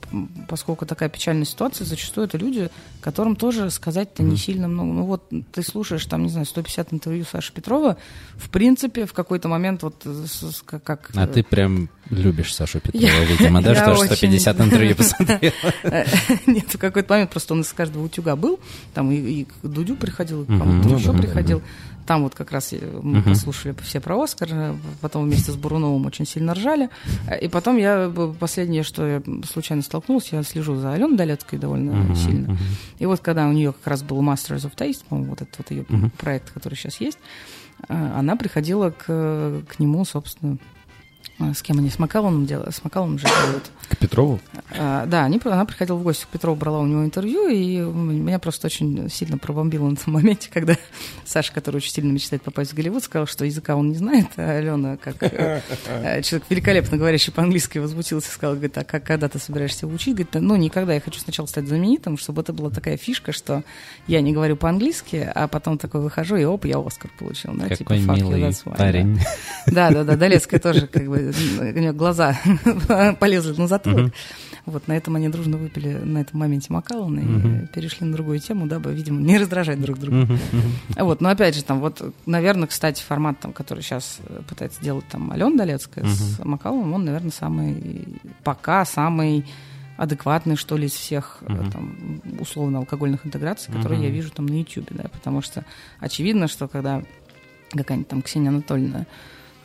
поскольку такая печальная ситуация, зачастую это люди, которым тоже сказать-то не сильно много. Ну вот ты слушаешь там, не знаю, 150 интервью Саши Петрова, в принципе, в какой-то момент вот э, с- как... как, А э, ты прям любишь Сашу Петрова, Я- видимо, да, что очень- 150 интервью посмотрел. Э, Нет, в какой-то момент просто он из каждого утюга был, там и, и к Дудю приходил, и к кому-то Ну еще приходил. Там вот как раз э, мы Мгм. послушали все про Оскар, э, потом вместе с Буруновым очень сильно ржали. Э, И потом я, последнее, что я случайно столкнулась, я слежу за Аленой Долецкой довольно Мгм, сильно. мгм. И вот когда у нее как раз был Masters of Taste, по-моему, вот этот вот ее Мгм. проект, который сейчас есть, она приходила к, к нему, собственно, с кем они, с Макалоном делают, с Макалоном же делают. К Петрову? А, Да, они, она приходила в гости к Петрову, брала у него интервью, и меня просто очень сильно пробомбило на том моменте, когда Саша, который очень сильно мечтает попасть в Голливуд, сказал, что языка он не знает, а Алена, как э, э, человек великолепно говорящий по-английски, возмутился и сказал, говорит, а как, когда ты собираешься учить? Говорит, ну, никогда, я хочу сначала стать знаменитым, чтобы это была такая фишка, что я не говорю по-английски, а потом такой выхожу, и оп, я Оскар получил. Да, типа, Какой fuck you, милый да. парень. Да, да, да, Долецкая тоже, как бы, у нее глаза полезли на затылок. Вот на этом они дружно выпили на этом моменте Макаллана и перешли на другую тему, дабы, видимо, не раздражать друг друга. Вот, но опять же, там, вот, наверное, кстати, формат, там, который сейчас пытается делать там Алена Долецкая с Макаловым, он, наверное, самый, пока самый адекватный, что ли, из всех э, Мгм. там, условно алкогольных интеграций, которые я Мгм. вижу там на YouTube, да, потому что очевидно, что когда какая-нибудь там Ксения Анатольевна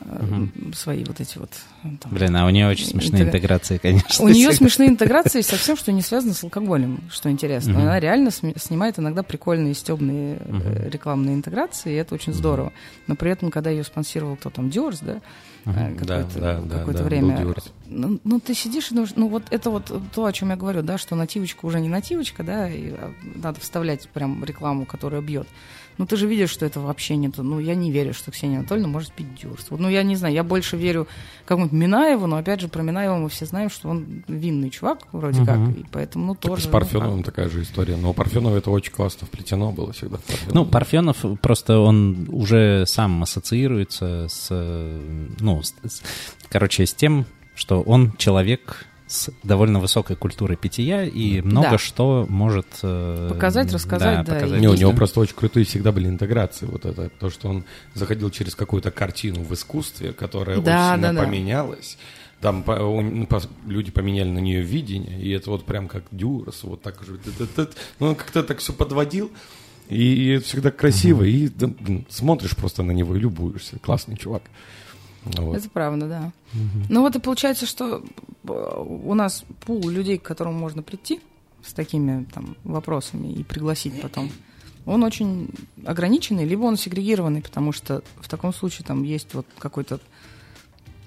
э, свои вот эти вот... э, там, Блин, а у нее очень смешные Интегра- интеграции, конечно. У нее всегда. смешные интеграции со всем, что не связано с алкоголем, что интересно. Мгм. Она реально см- снимает иногда прикольные стебные э, Мгм. рекламные интеграции, и это очень здорово. Но при этом, когда ее спонсировал кто там, Диорс, да, э, Да, какое-то, да, да, какое-то да, время. Ну, ну, ты сидишь и думаешь, ну вот это вот то, о чем я говорю, да, что нативочка уже не нативочка, да, и а, надо вставлять прям рекламу, которая бьет. Ну, ты же видишь, что это вообще не то. Ну, я не верю, что Ксения Анатольевна может пить дюрс. Вот, ну, я не знаю, я больше верю какому-нибудь Минаеву, но, опять же, про Минаева мы все знаем, что он винный чувак, вроде Мгм. как, и поэтому, ну, Так тоже... с ну, Парфеновым такая же история. Но у Парфенова это очень классно вплетено было всегда. Ну, Парфенов просто он уже сам ассоциируется с, ну, с- с- короче, с тем, что он человек с довольно высокой культурой питья и много Да. что может... э, Показать, рассказать, да, показать. Не, у него Да. просто очень крутые всегда были интеграции. Вот это то, что он заходил через какую-то картину в искусстве, которая Да, очень да, сильно да. поменялась. Там по- у- ну, пос- люди поменяли на нее видение, и это вот прям как Дюрас, вот так же. Ну, он как-то так все подводил, и это всегда красиво, и да, смотришь просто на него и любуешься. Классный чувак. Вот. Это правда, да. Ну вот и получается, что э, у нас пул людей, к которым можно прийти с такими там вопросами и пригласить потом, он очень ограниченный, либо он сегрегированный, потому что в таком случае там есть вот какой-то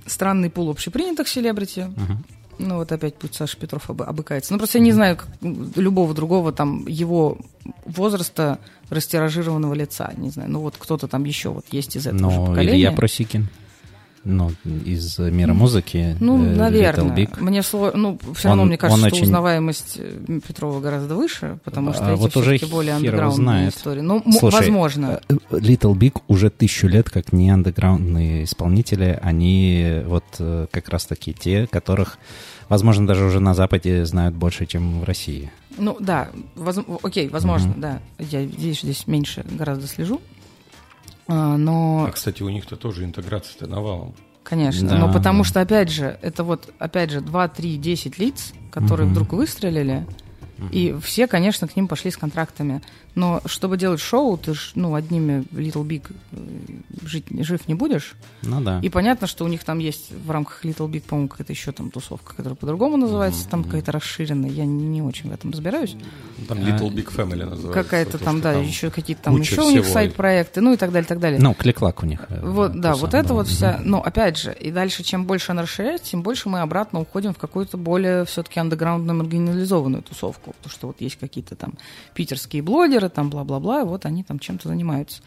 странный пул общепринятых селебрити. Мгм. Ну вот опять пусть Саша Петров обы- обыкается. Ну просто я не знаю как, любого другого там его возраста растиражированного лица. Не знаю, ну вот кто-то там еще вот есть из этого же Ну, поколения. Илья Просикин. Ну, из мира музыки. Ну, э, наверное. Big. Мне сложно, ну, все равно Он- мне кажется, что очень- узнаваемость э, Петрова гораздо выше, потому что А эти вот уже более андеграундные истории. Ну, Слушай, возможно. э, Little Big уже тысячу лет как не андеграундные исполнители, они вот э, как раз-таки те, которых, возможно, даже уже на Западе знают больше, чем в России. Ну, да, воз- окей, возможно, Мгм. да. Я, видишь, здесь меньше гораздо слежу. А, но, А, кстати, у них-то тоже интеграция-то навалом. конечно, Да, но потому что, опять же, это вот, опять же, 2, 3, 10 лиц, которые Мгм. вдруг выстрелили, И все, конечно, к ним пошли с контрактами. Но чтобы делать шоу, ты ж, ну, одними Little Big э, жить, жив не будешь. Ну да. И понятно, что у них там есть в рамках Little Big, по-моему, какая-то еще там тусовка, которая по-другому называется, там какая-то расширенная. Я не, не очень в этом разбираюсь. Там А, Little Big Family называется. Какая-то то, там, да, еще какие-то там еще у них сайт-проекты, ну и так далее, так далее. Ну, клик-лак у них. э, Вот, да, вот это вот вся. Но опять же, и дальше, чем больше она расширяется, тем больше мы обратно уходим в какую-то более все-таки андеграундную, маргинализованную тусовку. Потому что вот есть какие-то там питерские блогеры, там бла-бла-бла, вот они там чем-то занимаются.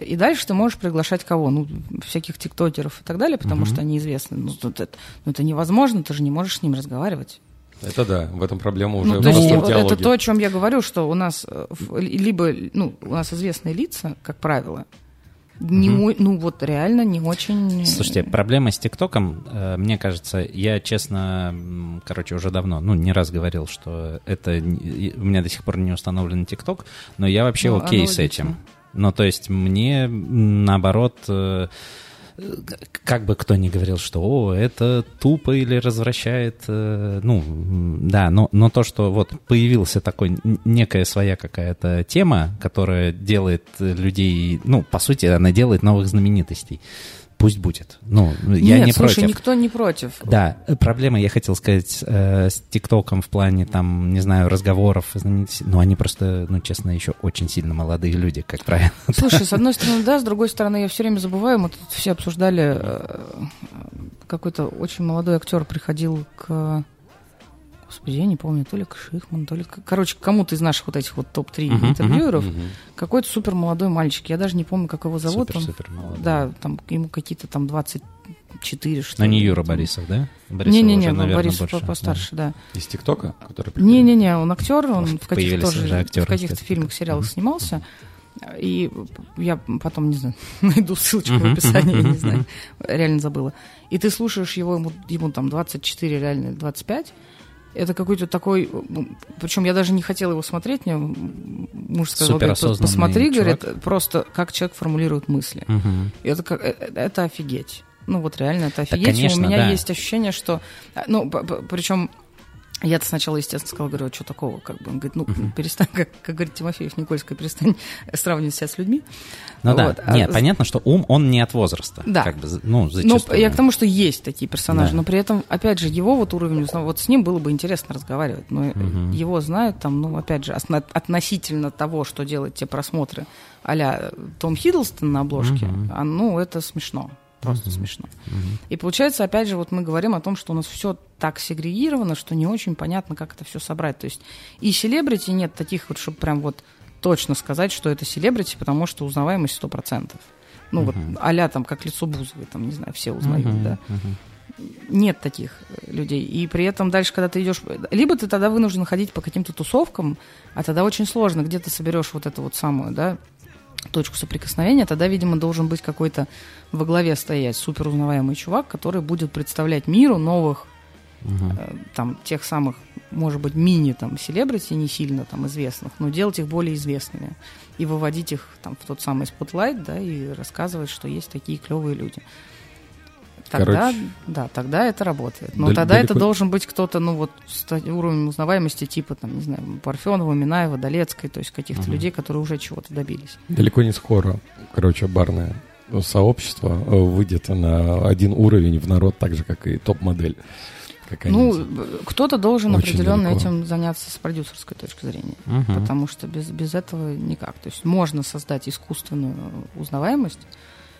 И дальше ты можешь приглашать кого? Ну, всяких тиктокеров и так далее, потому Мгм. что они известны. Ну, это, ну, это невозможно, ты же не можешь с ним разговаривать. Это да, в этом проблема уже Ну, то есть диалоге. это то, о чем я говорю, что у нас э, либо, ну, у нас известные лица, как правило, не, о- ну, вот реально не очень... Слушайте, проблема с ТикТоком, э, мне кажется, я честно, короче, уже давно, ну, не раз говорил, что это у меня до сих пор не установлен ТикТок, но я вообще Ну, окей с аналогично. этим. Ну, то есть мне, наоборот, э, как бы кто ни говорил, что о, это тупо или развращает, э, ну, да, но, но то, что вот появился такой некая своя какая-то тема, которая делает людей, ну, по сути, она делает новых знаменитостей. Пусть будет. Ну, я Нет, не слушай, против. никто не против. Да, проблема, я хотел сказать, э, с ТикТоком в плане, там, не знаю, разговоров, но они просто, ну, честно, еще очень сильно молодые люди, как правило. Слушай, с одной стороны, да, с другой стороны, я все время забываю, мы тут все обсуждали, э, какой-то очень молодой актер приходил к... Господи, я не помню, то ли к Шихман, то ли... Короче, кому-то из наших вот этих вот топ-3 Мгм, интервьюеров. Мгм. Какой-то супер молодой мальчик. Я даже не помню, как его зовут. он- Супер-супер молодой. Да, там ему какие-то там 24, что Но ли. не Юра там. Борисов, да? Борисов Не-не-не, ну, наверное, Борис больше, по- постарше, да. Из ТикТока? Не-не-не, он актер, он в каких-то тоже в каких-то фильмах, сериалах снимался. И я потом, не знаю, найду ссылочку в Мгм, описании, я мгм, не знаю, мгм. реально забыла. И ты слушаешь его, ему, ему там 24, реально 25. Это какой-то такой... Причем я даже не хотела его смотреть, мне муж сказал, говорит, посмотри, чувак. говорит, просто как человек формулирует мысли. И Это, как, э, э, это офигеть. Ну вот реально это Да, офигеть. И конечно, у меня да. есть ощущение, что... а, Ну, причем Я-то сначала, естественно, сказала, говорю, а что такого? Как бы? Он говорит, ну, перестань, как, как говорит Тимофеев Никольская, перестань сравнивать себя с людьми. Ну Вот. да, А нет, с- понятно, что ум, он не от возраста. Да. Как бы, ну, Ну, зачастую. я к тому, что есть такие персонажи, Да. но при этом, опять же, его вот уровень, вот с ним было бы интересно разговаривать, но Мгм. его знают там, ну, опять же, относительно того, что делают те просмотры а Том Хиддлстон на обложке, Мгм. а, ну, это смешно, просто Мгм. смешно. Мгм. И получается, опять же, вот мы говорим о том, что у нас все так сегрегировано, что не очень понятно, как это все собрать. То есть и селебрити нет таких вот, чтобы прям вот точно сказать, что это селебрити, потому что узнаваемость 100%. Ну вот Мгм. а там, как лицо Бузовой, там, не знаю, все узнают, Мгм. да. Мгм. Нет таких э, людей. И при этом дальше, когда ты идешь... Либо ты тогда вынужден ходить по каким-то тусовкам, а тогда очень сложно, где ты соберешь вот эту вот самую, да, точку соприкосновения, тогда, видимо, должен быть какой-то во главе стоять супер узнаваемый чувак, который будет представлять миру новых, Мгм. э, там, тех самых, может быть, мини, там, селебрити, не сильно там известных, но делать их более известными и выводить их там в тот самый spotlight, да, и рассказывать, что есть такие клевые люди. Тогда, Короче, да, тогда это работает. Но дал- тогда это далеко- должен быть кто-то, ну вот, с уровнем узнаваемости типа, там, не знаю, Парфенова, Минаева, Долецкой, то есть каких-то Мгм. людей, которые уже чего-то добились. Далеко не скоро, короче, барное сообщество э, выйдет на один уровень в народ, так же, как и топ-модель. Ну, кто-то должен Очень определенно далеко. этим заняться с продюсерской точки зрения. Мгм. Потому что без, без этого никак. То есть можно создать искусственную узнаваемость,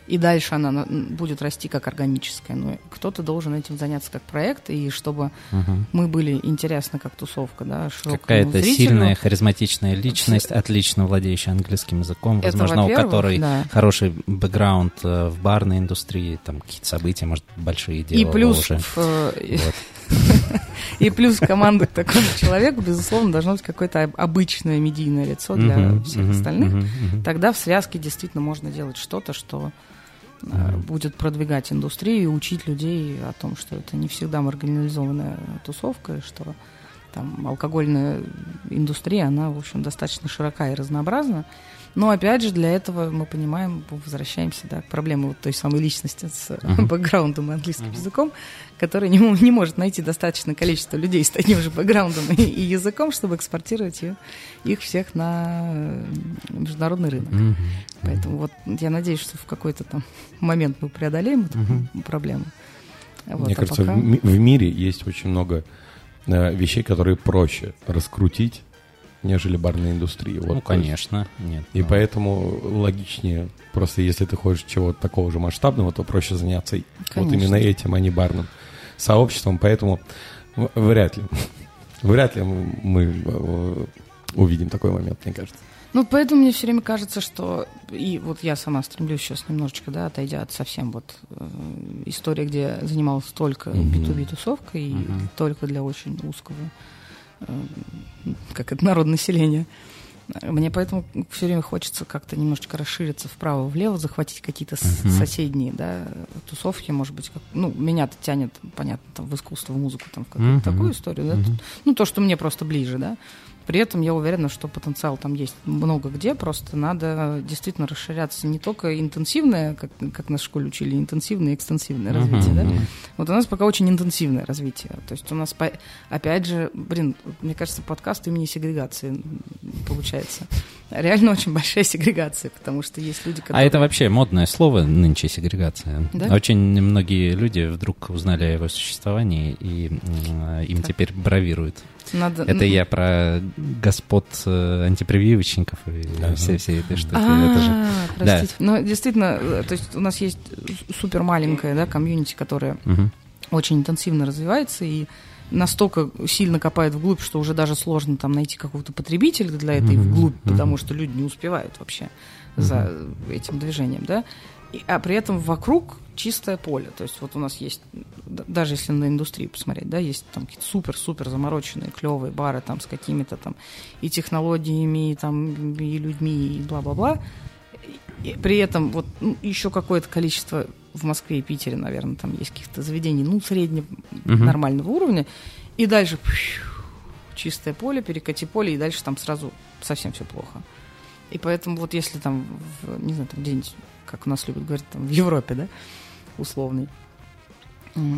и дальше она будет расти как органическая. Но кто-то должен этим заняться как проект, и чтобы Мгм. мы были интересны как тусовка, да, Какая-то сильная, харизматичная личность, отлично владеющая английским языком, Это, возможно, у которой да. хороший бэкграунд э, в барной индустрии, там какие-то события, может, большие И делала плюс, уже. в, э, Вот. и плюс команды к такому человеку, безусловно, должно быть какое-то об- обычное медийное лицо для всех остальных. Тогда в связке действительно можно делать что-то, что Мгм. будет продвигать индустрию и учить людей о том, что это не всегда маргинализованная тусовка, что там алкогольная индустрия, она, в общем, достаточно широка и разнообразна. Но, опять же, для этого мы понимаем, возвращаемся да, к проблеме вот той самой личности с бэкграундом и английским языком, который не, не может найти достаточное количество людей с таким же бэкграундом и, и языком, чтобы экспортировать ее- их всех на э, международный рынок. Поэтому вот я надеюсь, что в какой-то там момент мы преодолеем эту проблему. Вот, Мне а кажется, пока- в мире есть очень много э, вещей, которые проще раскрутить, нежели барная индустрия. Вот, Ну, то есть- конечно. Нет. И ну, поэтому логичнее, просто если ты хочешь чего-то такого же масштабного, то проще заняться и- вот Конечно. именно этим, а не барным сообществом. Поэтому вряд ли, вряд ли мы э, увидим такой момент, мне кажется. Ну, поэтому мне все время кажется, что... И вот я сама стремлюсь сейчас немножечко, да, отойдя от совсем вот э, истории, где я занималась только Мгм. B2B-тусовкой и Мгм. только для очень узкого, как это, народонаселения. Мне поэтому все время хочется как-то немножечко расшириться вправо-влево, захватить какие-то Мгм. соседние, да, тусовки, может быть, как, ну, меня-то тянет, понятно, там, в искусство, в музыку, там, в какую-то Мгм. такую историю, да, Мгм. ну, то, что мне просто ближе, да. При этом я уверена, что потенциал там есть много где, просто надо действительно расширяться не только интенсивное, как, как нас в школе учили, интенсивное и экстенсивное Мгм. развитие, да. Мгм. Вот у нас пока очень интенсивное развитие. То есть у нас, опять же, блин, мне кажется, подкаст имени сегрегации получается. Реально очень большая сегрегация, потому что есть люди, А которые... это вообще модное слово нынче сегрегация. Да? Очень многие люди вдруг узнали о его существовании и м, им теперь бравируют. Надо... Это я про господ э, антипрививочников и Ага. все, все этой штуки. Это же... А, простите. Но действительно, э, то есть у нас есть супер маленькая, да, комьюнити, которая Мгм. очень интенсивно развивается и настолько сильно копает вглубь, что уже даже сложно там найти какого-то потребителя для этой Мгм, вглубь, мгм. потому что люди не успевают вообще за этим движением, да. И- а при этом вокруг чистое поле. То есть вот у нас есть, даже если на индустрию посмотреть, да, есть там какие-то супер-супер замороченные, клевые бары там с какими-то там и технологиями, и там, и людьми, и бла-бла-бла. И при этом вот ну, еще какое-то количество в Москве и Питере, наверное, там есть каких-то заведений, ну, средне Мгм. нормального уровня. И дальше чистое поле, перекати поле, и дальше там сразу совсем все плохо. И поэтому вот если там, в, не знаю, там где-нибудь, как у нас любят говорить, там в Европе, да, условный,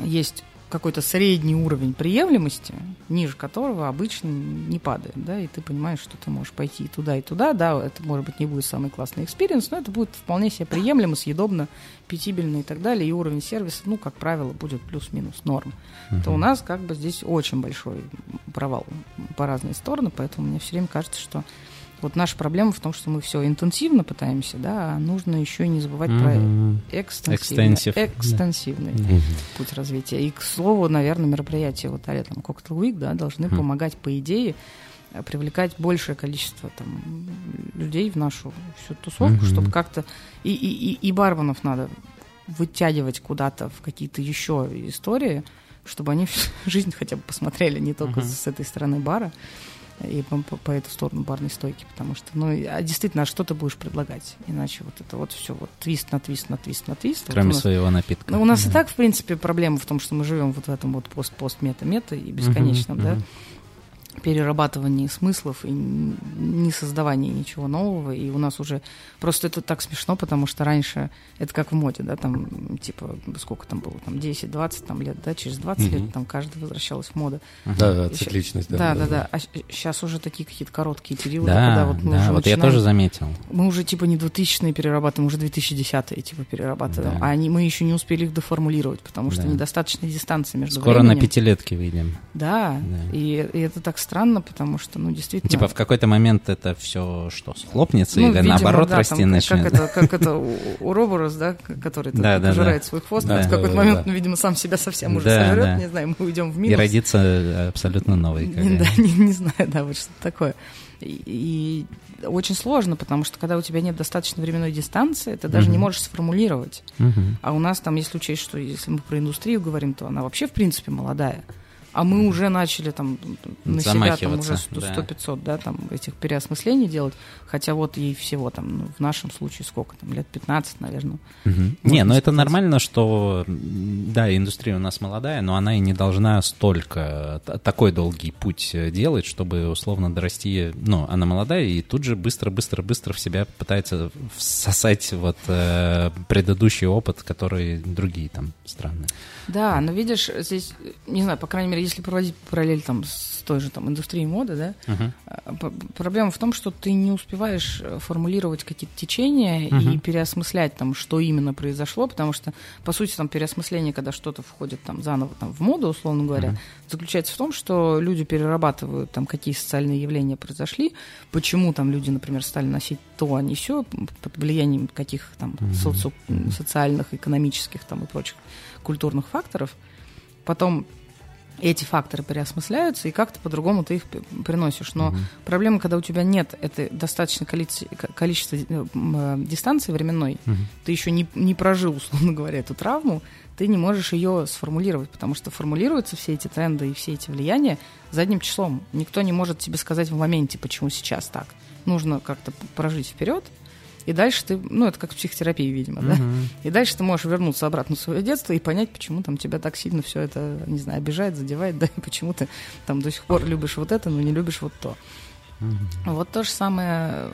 есть какой-то средний уровень приемлемости, ниже которого обычно не падает, да, и ты понимаешь, что ты можешь пойти и туда, и туда, да, это, может быть, не будет самый классный experience, но это будет вполне себе приемлемо, съедобно, питибельно и так далее, и уровень сервиса, ну, как правило, будет плюс-минус норм. Uh-huh. То у нас как бы здесь очень большой провал по разные стороны, поэтому мне все время кажется, что вот наша проблема в том, что мы все интенсивно пытаемся, да, а нужно еще не забывать mm-hmm. про экстенсивный, экстенсивный да. путь развития. И, к слову, наверное, мероприятия вот а там Cocktail Week, да, должны mm-hmm. помогать, по идее, привлекать большее количество там, людей в нашу всю тусовку, mm-hmm. чтобы как-то... И, и, и, и барменов надо вытягивать куда-то в какие-то еще истории, чтобы они жизнь хотя бы посмотрели не только uh-huh. с этой стороны бара, и по, по, эту сторону барной стойки, потому что, ну, а действительно, а что ты будешь предлагать? Иначе вот это вот все, вот твист на твист на твист на твист. Кроме вот нас, своего напитка. Ну, у нас да. и так, в принципе, проблема в том, что мы живем вот в этом вот пост-пост-мета-мета и бесконечном, uh-huh, да, uh-huh перерабатывании смыслов и не создавании ничего нового. И у нас уже просто это так смешно, потому что раньше это как в моде, да, там типа сколько там было, там 10-20 там, лет, да, через 20 mm-hmm. лет там каждый возвращалась в мода. Да, да, цикличность, да. Да, да, да. А сейчас уже такие какие-то короткие периоды, да, когда вот мы да, уже вот начинаем, я тоже заметил. Мы уже типа не 2000-е перерабатываем, уже 2010-е типа перерабатываем. Да. А они, мы еще не успели их доформулировать, потому что да. недостаточно дистанции между Скоро временем. на пятилетке выйдем. Да, да. И, и это так странно, потому что, ну, действительно... Типа в какой-то момент это все что, схлопнется ну, или видимо, наоборот да, расти там, начнет? Как это, как это у, у Роборос, да, который да, да, пожирает да. свой хвост, да, в какой-то да, момент, да. ну, видимо, сам себя совсем уже да, сожрет, да. не знаю, мы уйдем в минус. И родится абсолютно новый. Да, не, не знаю, да, вот что-то такое. И, и очень сложно, потому что когда у тебя нет достаточно временной дистанции, ты даже uh-huh. не можешь сформулировать. Uh-huh. А у нас там, если учесть, что если мы про индустрию говорим, то она вообще, в принципе, молодая. А мы уже начали там на себя там уже 100-500, да. да, там этих переосмыслений делать, хотя вот ей всего там, ну, в нашем случае сколько там, лет 15, наверное. Угу. Не, ну это нормально, что, да, индустрия у нас молодая, но она и не должна столько, такой долгий путь э, делать, чтобы условно дорасти, ну, она молодая и тут же быстро-быстро-быстро в себя пытается всосать вот э, предыдущий опыт, который другие там страны. Да, но видишь, здесь, не знаю, по крайней мере, если проводить параллель там с той же там индустрией моды, да, uh-huh. проблема в том, что ты не успеваешь э, формулировать какие-то течения uh-huh. и переосмыслять там, что именно произошло, потому что, по сути, там переосмысление, когда что-то входит там заново там в моду, условно говоря, uh-huh. заключается в том, что люди перерабатывают там, какие социальные явления произошли, почему там люди, например, стали носить то, а не все, под влиянием каких там uh-huh. соци- социальных, экономических там и прочих культурных факторов, потом эти факторы переосмысляются, и как-то по-другому ты их приносишь. Но mm-hmm. проблема, когда у тебя нет этой достаточно количества, количества э, э, дистанции временной, mm-hmm. ты еще не, не прожил, условно говоря, эту травму, ты не можешь ее сформулировать, потому что формулируются все эти тренды и все эти влияния задним числом. Никто не может тебе сказать в моменте, почему сейчас так. Нужно как-то прожить вперед, и дальше ты, ну, это как в психотерапии, видимо, да? И дальше ты можешь вернуться обратно в свое детство и понять, почему там тебя так сильно все это, не знаю, обижает, задевает, да, и почему ты там до сих пор любишь вот это, но не любишь вот то. Uh-huh. Вот то же самое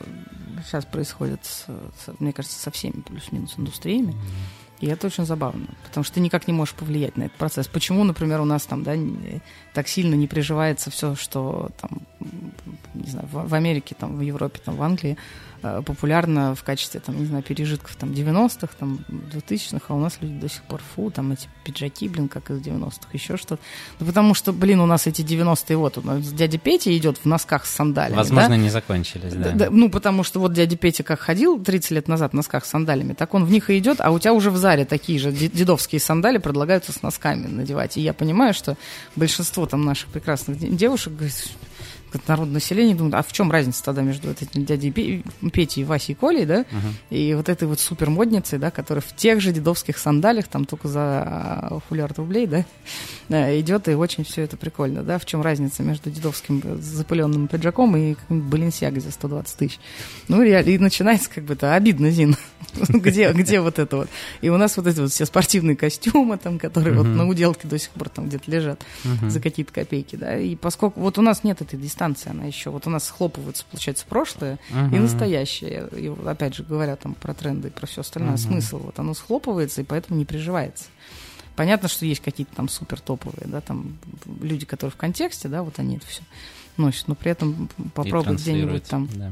сейчас происходит, с, с, мне кажется, со всеми плюс-минус индустриями. Uh-huh. И это очень забавно, потому что ты никак не можешь повлиять на этот процесс. Почему, например, у нас там, да, не, так сильно не приживается все, что там, не знаю, в, в Америке, там, в Европе, там, в Англии популярно в качестве, там, не знаю, пережитков там 90-х, там, 2000-х, а у нас люди до сих пор, фу, там эти пиджаки, блин, как из 90-х, еще что-то. Ну, потому что, блин, у нас эти 90-е, вот, дядя Петя идет в носках с сандалями, Возможно, да? не закончились, да. да. Ну, потому что вот дядя Петя как ходил 30 лет назад в носках с сандалями, так он в них и идет, а у тебя уже в Заре такие же дедовские сандали предлагаются с носками надевать. И я понимаю, что большинство там наших прекрасных девушек говорит, народное население думает, а в чем разница тогда между вот этим дядей Петей, Васей и Колей, да, uh-huh. и вот этой вот супермодницей, да, которая в тех же дедовских сандалях, там только за фулярд рублей, да, идет, и очень все это прикольно, да, в чем разница между дедовским запыленным пиджаком и Баленсиагой за 120 тысяч. Ну, и, и начинается как бы это обидно, Зин, где, где вот это вот. И у нас вот эти вот все спортивные костюмы, там, которые вот на уделке до сих пор там где-то лежат за какие-то копейки, да, и поскольку вот у нас нет этой дистанции, она еще, вот у нас схлопывается, получается, прошлое uh-huh. и настоящее, и опять же, говоря там про тренды и про все остальное, uh-huh. смысл, вот оно схлопывается, и поэтому не приживается. Понятно, что есть какие-то там супер топовые, да, там люди, которые в контексте, да, вот они это все носят, но при этом попробовать где-нибудь там Да.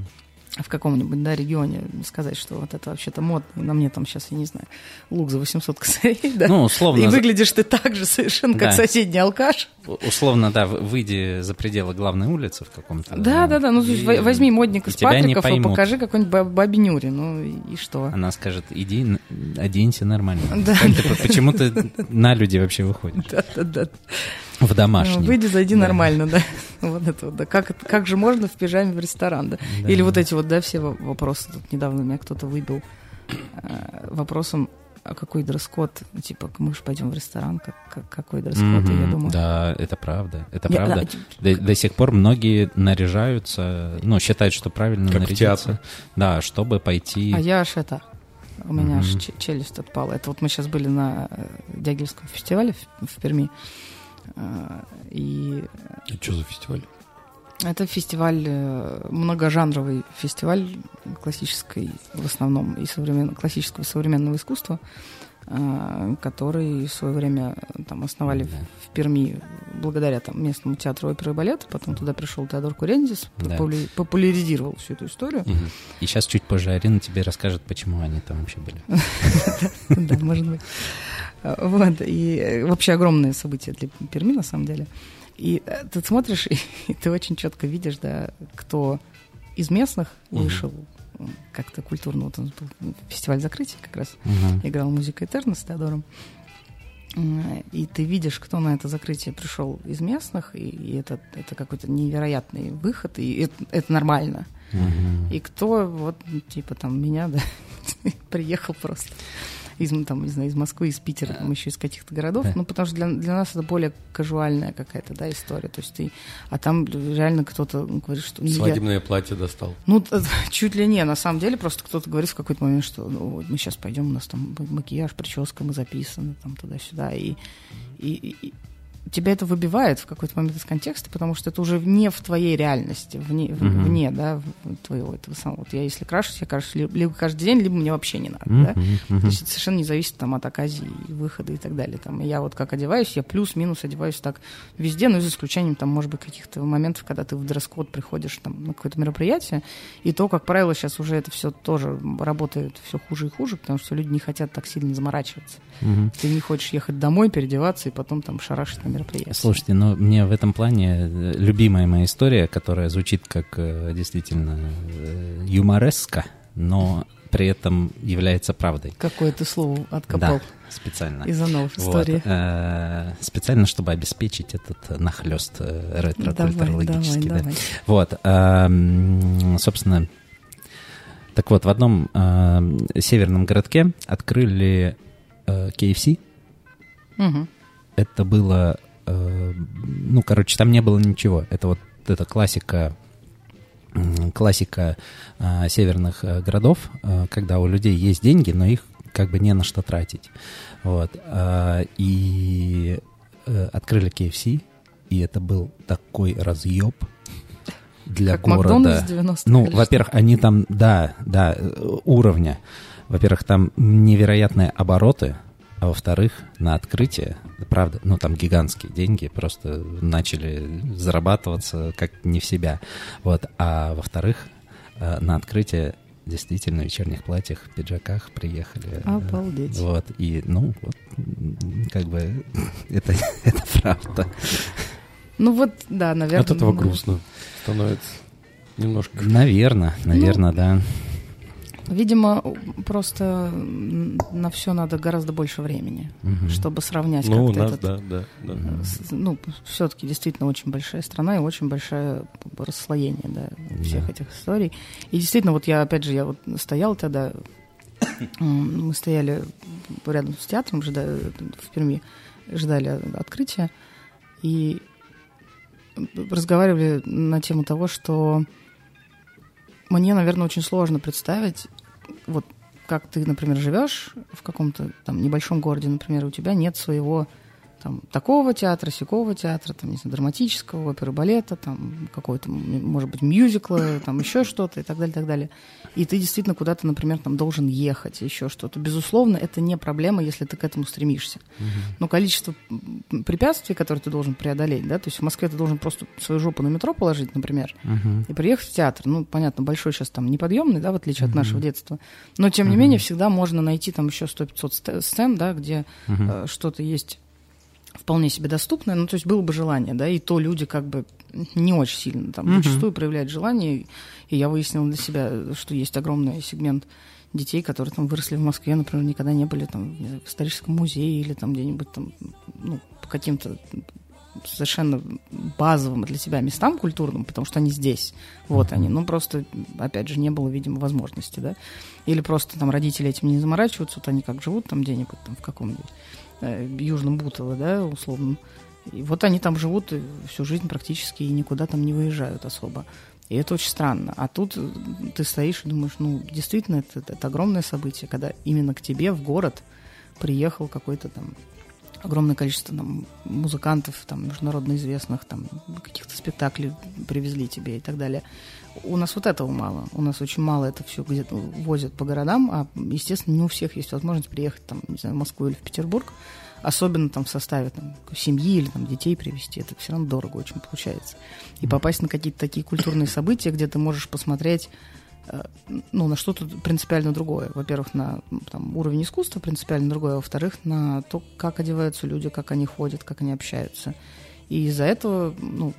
В каком-нибудь да, регионе сказать, что вот это вообще-то модно, на мне там сейчас, я не знаю, лук за 800 косарей, да, Ну, условно, и выглядишь ты так же совершенно, как Да. соседний алкаш. Условно, да, выйди за пределы главной улицы в каком-то... Да, да, да, ну то есть и- во- возьми модник и из тебя не патриков и покажи какой-нибудь ба- бабе Нюре, ну и, что? Она скажет, иди, оденься нормально. Да. Как ты- почему ты на люди вообще выходишь? Да-да-да. В домашний. Ну, Выйди, зайди Да. нормально, да. Вот это вот, да. Как, это- как же можно в пижаме в ресторан, да? Да. Или вот эти вот, да, все во- вопросы. Тут недавно меня кто-то выбил э, вопросом, а какой дресс-код? Ну, Типа, мы же пойдем в ресторан, как, как- какой дресс-код? И я думаю... Да, это правда. Это Я- правда. да, До, до сих пор многие наряжаются, ну, считают, что правильно Как нарядиться. Да, чтобы пойти... А я аж это... У меня аж Мгм. че- челюсть отпала. Это вот мы сейчас были на э, Дягилевском фестивале в, в Перми. Э, И А что за фестиваль? Это фестиваль, э, многожанровый фестиваль классической, в основном, и современ... классического современного искусства, э, который в свое время э, там основали в- Да. в Перми благодаря там, местному театру оперы и балета. Потом туда пришел Теодор Курендис, Да. популя- популяризировал всю эту историю. Мгм. И сейчас чуть позже Арина тебе расскажет, почему они там вообще были. Да, может быть. А, Вот, и э, вообще огромное событие для Перми, на самом деле. И э, ты смотришь, и, и ты очень четко видишь, да, кто из местных вышел м, как-то культурно. Вот он был фестиваль закрытия как раз. Мгм. Играл музыка Этерна с Теодором. И ты видишь, кто на это закрытие пришел из местных, и, и это, это какой-то невероятный выход, и это, это нормально. Мгм. И кто, вот, ну, типа, там, меня, да, приехал просто из, м, там, не знаю, из Москвы, из Питера, там, еще из каких-то городов, ну, потому что для, для нас это более казуальная какая-то, да, история, то есть ты, а там реально кто-то ну, говорит, что... ну, я- Свадебное платье достал. ну, чуть ли не, на самом деле, просто кто-то говорит в какой-то момент, что ну, вот мы сейчас пойдем, у нас там макияж, прическа, мы записаны, там туда-сюда, и, и- и тебя это выбивает в какой-то момент из контекста, потому что это уже не в твоей реальности, вне, Мгм. вне да, твоего этого самого. Вот я если крашусь, я крашусь ли- либо каждый день, либо мне вообще не надо, да. Мгм. Мгм. То есть это совершенно не зависит там, от оказии, выхода и так далее. Там, я вот как одеваюсь, я плюс-минус одеваюсь так везде, но за исключением, там, может быть, каких-то моментов, когда ты в дресс-код приходишь там, на какое-то мероприятие, и то, как правило, сейчас уже это все тоже работает все хуже и хуже, потому что люди не хотят так сильно заморачиваться. Мгм. Ты не хочешь ехать домой, переодеваться и потом там шарашить на мероприятие. Слушайте, ну мне в этом плане э, любимая моя история, которая звучит как э, действительно э, юмореска, но при этом является правдой. Какое ты слово откопал Да, специально. из анов Вот, истории. э, специально, чтобы обеспечить этот э, нахлест э, Давай, давай, да. давай. Вот, эм, собственно, так вот, в одном эм, северном городке открыли э, KFC. Мгм. Это было, э, ну, короче, там не было ничего. Это вот это классика, классика э, северных э, городов, э, когда у людей есть деньги, но их как бы не на что тратить. Вот. э, и э, открыли KFC, и это был такой разъеб для Как города. Макдональдс 90 Ну, во-первых, они там, да, да, э, уровня. Во-первых, там невероятные обороты, а во-вторых, на открытие, правда, ну, там гигантские деньги просто начали зарабатываться как не в себя. Вот. А во-вторых, э, на открытие действительно в вечерних платьях, пиджаках приехали. Обалдеть. Вот. И, ну, вот, как бы, это, это правда. Ну вот, да, наверное. От этого ну, грустно становится. Немножко. Наверное, наверное, да. Видимо, просто на все надо гораздо больше времени, Мгм. чтобы сравнять Ну, у как-то нас, этот... да, да, да. э, с- Ну, все-таки действительно очень большая страна и очень большое расслоение да, всех Да. этих историй. И действительно, вот я, опять же, я вот стоял тогда, мы стояли рядом с театром, жда- в Перми, ждали открытия, и разговаривали на тему того, что мне, наверное, очень сложно представить, вот как ты, например, живешь в каком-то там небольшом городе, например, у тебя нет своего там, такого театра, сякого театра, там, не знаю, драматического, оперы, балета, там, какой-то, может быть, мюзикла, там, еще что-то и так далее, так далее. И ты действительно куда-то, например, там, должен ехать, еще что-то. Безусловно, это не проблема, если ты к этому стремишься. Но количество препятствий, которые ты должен преодолеть, да, то есть в Москве ты должен просто свою жопу на метро положить, например, и приехать в театр. Ну, понятно, большой сейчас там неподъемный, да, в отличие от нашего детства. Но, тем не менее, всегда можно найти там еще 100-500 сцен, да, где э, что-то есть вполне себе доступное, ну, то есть было бы желание, да, и то люди как бы не очень сильно там Мгм. зачастую проявляют желание, и я выяснила для себя, что есть огромный сегмент детей, которые там выросли в Москве, например, никогда не были там в историческом музее или там где-нибудь там, ну, по каким-то совершенно базовым для себя местам культурным, потому что они здесь, вот они, ну просто, опять же, не было, видимо, возможности, да, или просто там родители этим не заморачиваются, вот они как живут там где-нибудь там в каком-нибудь Южном Бутово, да, условно, и вот они там живут всю жизнь практически и никуда там не выезжают особо. И это очень странно. А тут э, ты стоишь и думаешь, ну, действительно, это, это огромное событие, когда именно к тебе в город приехал какой-то там огромное количество там, музыкантов, там, международно известных, там, каких-то спектаклей привезли тебе и так далее. У нас вот этого мало. У нас очень мало это все где-то возят по городам, а, естественно, не у всех есть возможность приехать там, не знаю, в Москву или в Петербург, особенно там в составе там, семьи или там детей привезти. Это все равно дорого очень получается. И попасть на какие-то такие культурные события, где ты можешь посмотреть э, ну, на что-то принципиально другое. Во-первых, на там, уровень искусства принципиально другое, а во-вторых, на то, как одеваются люди, как они ходят, как они общаются. И из-за этого, ну,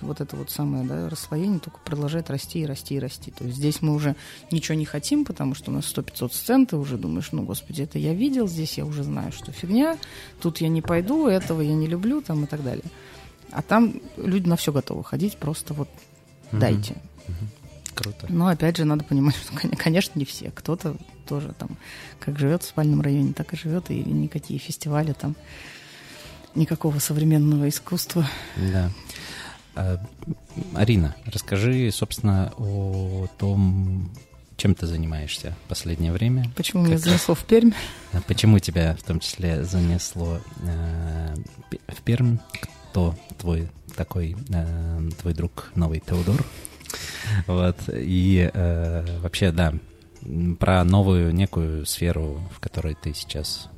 вот это вот самое да, расслоение только продолжает расти и расти и расти. То есть здесь мы уже ничего не хотим, потому что у нас 100-500 сцен, ты уже думаешь, ну, господи, это я видел, здесь я уже знаю, что фигня, тут я не пойду, этого я не люблю, там и так далее. А там люди на все готовы ходить, просто вот дайте. Круто. Но опять же, надо понимать, что, кон- конечно, не все. Кто-то тоже там как живет в спальном районе, так и живет, и никакие фестивали там, никакого современного искусства. Да. А, Арина, расскажи, собственно, о том, чем ты занимаешься в последнее время. Почему меня Как- занесло в Пермь? А Почему тебя в том числе занесло э, в Пермь? Кто твой такой, э, твой друг новый Теодор? Вот. И э, вообще, да, про новую некую сферу, в которой ты сейчас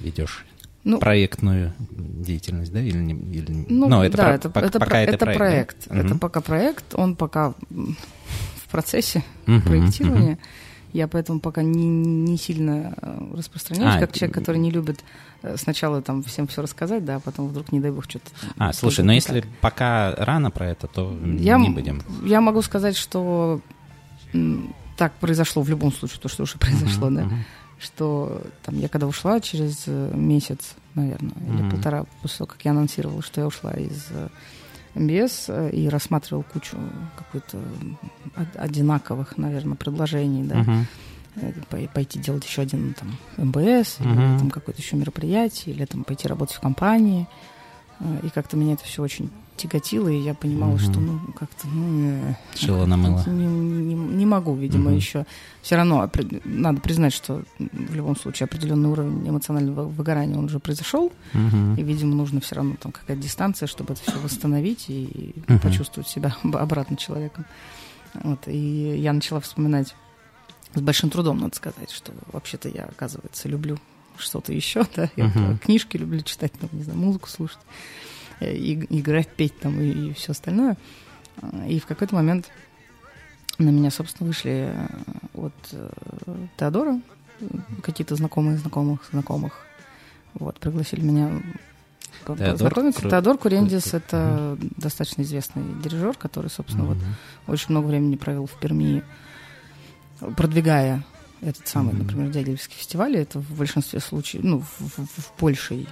ведешь Ну, проектную деятельность, да? Или, не- или... Ну, Ну, это да, про- это, пок- это, пока это это проект. проект. да? Это Мгм. пока проект, он пока в процессе Мгм, проектирования. Я поэтому пока не, не сильно э, распространяюсь, А, как человек, который не любит э, сначала там всем все рассказать, да, а потом вдруг, не дай бог, что-то... А, слушай, но не если так. пока рано про это, то Я не будем. Я могу сказать, что так произошло в любом случае, то, что уже произошло, Мгм, да. мгм. Что там я когда ушла через э, месяц, наверное, или Мгм. полтора после того, как я анонсировала, что я ушла из э, МБС э, и рассматривал кучу какой-то одинаковых, наверное, предложений, да, пой- пойти делать еще один там МБС, или Мгм. там какое-то еще мероприятие, или там пойти работать в компании. И как-то меня это все очень тяготило, и я понимала, Мгм. что ну как-то ну, Шило на мыло. не, не- не могу, видимо, Мгм. еще. Все равно надо признать, что в любом случае определенный уровень эмоционального выгорания он уже произошел, Мгм. и, видимо, нужно все равно там какая-то дистанция, чтобы это все восстановить и Мгм. почувствовать себя об- обратно человеком. Вот, и я начала вспоминать с большим трудом, надо сказать, что вообще-то я, оказывается, люблю что-то еще, да, я Мгм. книжки люблю читать, там, не знаю, музыку слушать, и- играть, петь там и, все остальное. И в какой-то момент на меня, собственно, вышли э, от э, Теодора какие-то знакомые знакомых знакомых. Вот, пригласили меня Теодор познакомиться. Кру- Теодор Курендис это достаточно известный дирижер, который, собственно, вот Мгм. очень много времени провел в Перми, продвигая этот самый, Мгм. например, Дягилевский фестиваль. Это в большинстве случаев, ну, в, в- в большей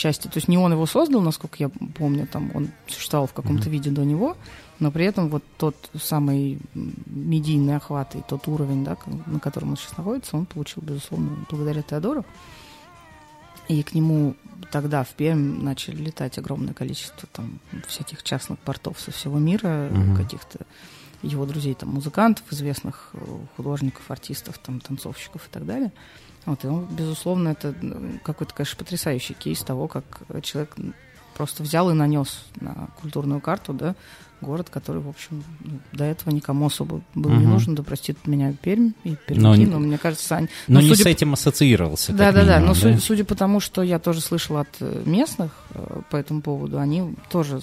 части. То есть не он его создал, насколько я помню, там он существовал в каком-то Мгм. виде до него, но при этом вот тот самый медийный охват и тот уровень, да, на котором он сейчас находится, он получил, безусловно, благодаря Теодору. И к нему тогда в Пермь начали летать огромное количество там всяких частных портов со всего мира, Мгм. каких-то его друзей, там, музыкантов, известных э, художников, артистов, там, танцовщиков и так далее. Вот, и он, безусловно, это ну, какой-то, конечно, потрясающий кейс того, как человек просто взял и нанес на культурную карту, да, город, который, в общем, ну, до этого никому особо был угу. не нужен, да простит меня Пермь и Пермики, но, но мне кажется, Сань... Но ну, не с этим ассоциировался. Да-да-да, но да? судя по тому, что я тоже слышала от э, местных э, по этому поводу, они тоже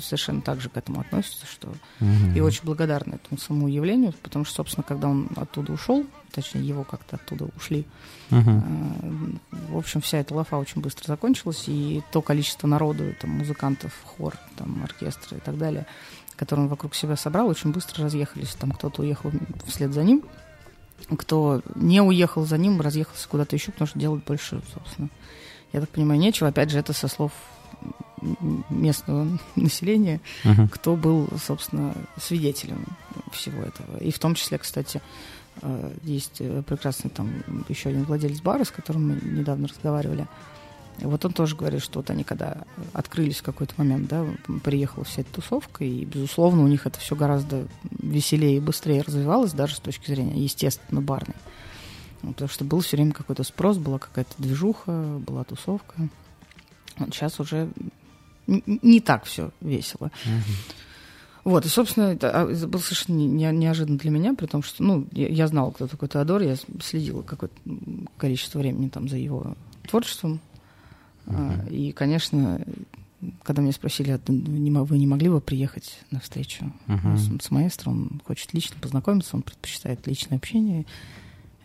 совершенно так же к этому относятся, что угу. и очень благодарны этому самому явлению, потому что, собственно, когда он оттуда ушел, точнее, его как-то оттуда ушли, угу. в общем, вся эта лафа очень быстро закончилась, и то количество народу, там, музыкантов, хор, там, оркестры и так далее – который он вокруг себя собрал, очень быстро разъехались. Там кто-то уехал вслед за ним, кто не уехал за ним, разъехался куда-то еще, потому что делать больше, собственно, я так понимаю, нечего. Опять же, это со слов местного населения, uh-huh. кто был, собственно, свидетелем всего этого. И в том числе, кстати, есть прекрасный там еще один владелец бара, с которым мы недавно разговаривали, и вот он тоже говорит, что вот они когда открылись в какой-то момент, да, приехала вся эта тусовка, и, безусловно, у них это все гораздо веселее и быстрее развивалось, даже с точки зрения, естественно, барной. Потому что был все время какой-то спрос, была какая-то движуха, была тусовка. Вот сейчас уже не так все весело. Вот, и, собственно, это, а, было совершенно не, неожиданно для меня, при том, что, ну, я, я знала, кто такой Теодор, я следила какое-то количество времени там за его творчеством, Uh-huh. И, конечно, когда меня спросили, а вы не могли бы приехать на встречу uh-huh. с, с маэстро, он хочет лично познакомиться, он предпочитает личное общение.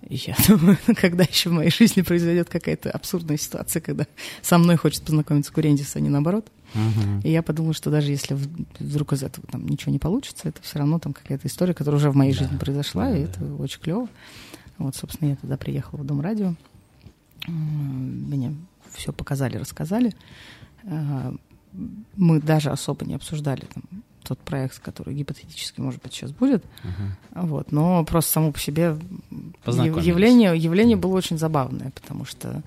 Я думаю, когда еще в моей жизни произойдет какая-то абсурдная ситуация, когда со мной хочет познакомиться Курендис, а не наоборот. Uh-huh. И я подумала, что даже если вдруг из этого там ничего не получится, это все равно там какая-то история, которая уже в моей да. жизни произошла, да, и да. это очень клево. Вот, собственно, я тогда приехала в Дом радио. Меня все показали, рассказали. Э, мы даже особо не обсуждали там, тот проект, который гипотетически, может быть, сейчас будет. Uh-huh. Вот, но просто само по себе явление, явление было очень забавное, потому что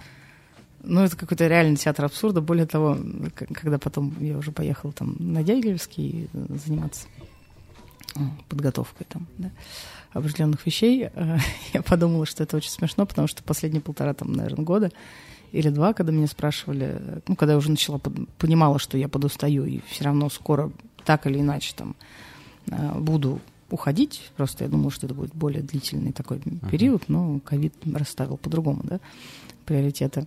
ну, это какой-то реальный театр абсурда. Более того, когда потом я уже поехала там на Дягилевский заниматься подготовкой там, да, определенных вещей, э, я подумала, что это очень смешно, потому что последние полтора, там, наверное, года или два, когда меня спрашивали, ну, когда я уже начала, понимала, что я подустаю, и все равно скоро так или иначе там э, буду уходить, просто я думала, что это будет более длительный такой uh-huh. период, но ковид расставил по-другому, да, приоритеты.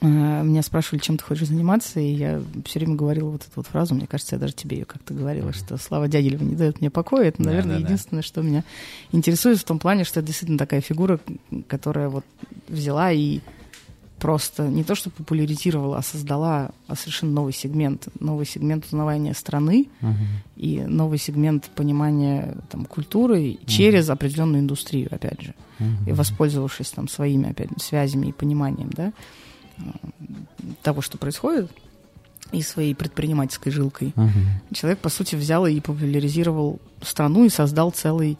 Э, меня спрашивали, чем ты хочешь заниматься, и я все время говорила вот эту вот фразу, мне кажется, я даже тебе ее как-то говорила, uh-huh. что Слава Дягилева не дает мне покоя. Это, наверное, да, да, единственное, да. что меня интересует в том плане, что это действительно такая фигура, которая вот взяла и просто не то, что популяризировала, а создала совершенно новый сегмент, новый сегмент узнавания страны uh-huh. и новый сегмент понимания там, культуры uh-huh. через определенную индустрию, опять же, uh-huh. и воспользовавшись там своими опять связями и пониманием, да, того, что происходит, и своей предпринимательской жилкой. Uh-huh. Человек, по сути, взял и популяризировал страну и создал целый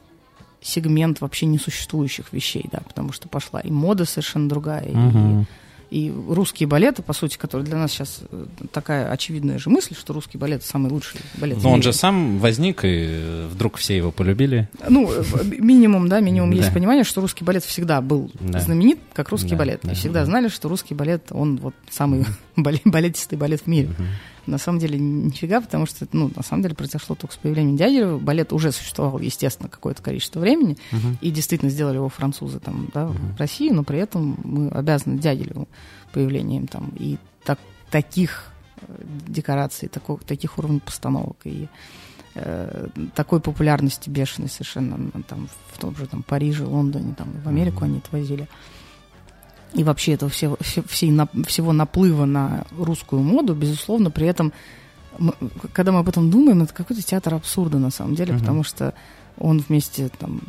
сегмент вообще несуществующих вещей, да, потому что пошла и мода совершенно другая, uh-huh. и и русские балеты, по сути, которые для нас сейчас э, такая очевидная же мысль, что русский балет самый лучший балет. Но он же сам возник, и вдруг все его полюбили. Ну, э, минимум, да, минимум да. есть понимание, что русский балет всегда был да. знаменит, как русский да, балет. Да, и всегда да. знали, что русский балет, он вот самый балетистый балет в мире. Угу. На самом деле нифига, потому что, ну, на самом деле произошло только с появлением Дягилева. Балет уже существовал, естественно, какое-то количество времени, uh-huh. и действительно сделали его французы там, да, uh-huh. в России, но при этом мы обязаны Дягилеву появлением там и так, таких э, декораций, такого, таких уровней постановок и э, такой популярности бешеной совершенно там в том же там Париже, Лондоне, там в Америку uh-huh. они это возили и вообще этого всего, всего наплыва на русскую моду, безусловно, при этом, когда мы об этом думаем, это какой-то театр абсурда на самом деле, uh-huh. потому что он вместе там,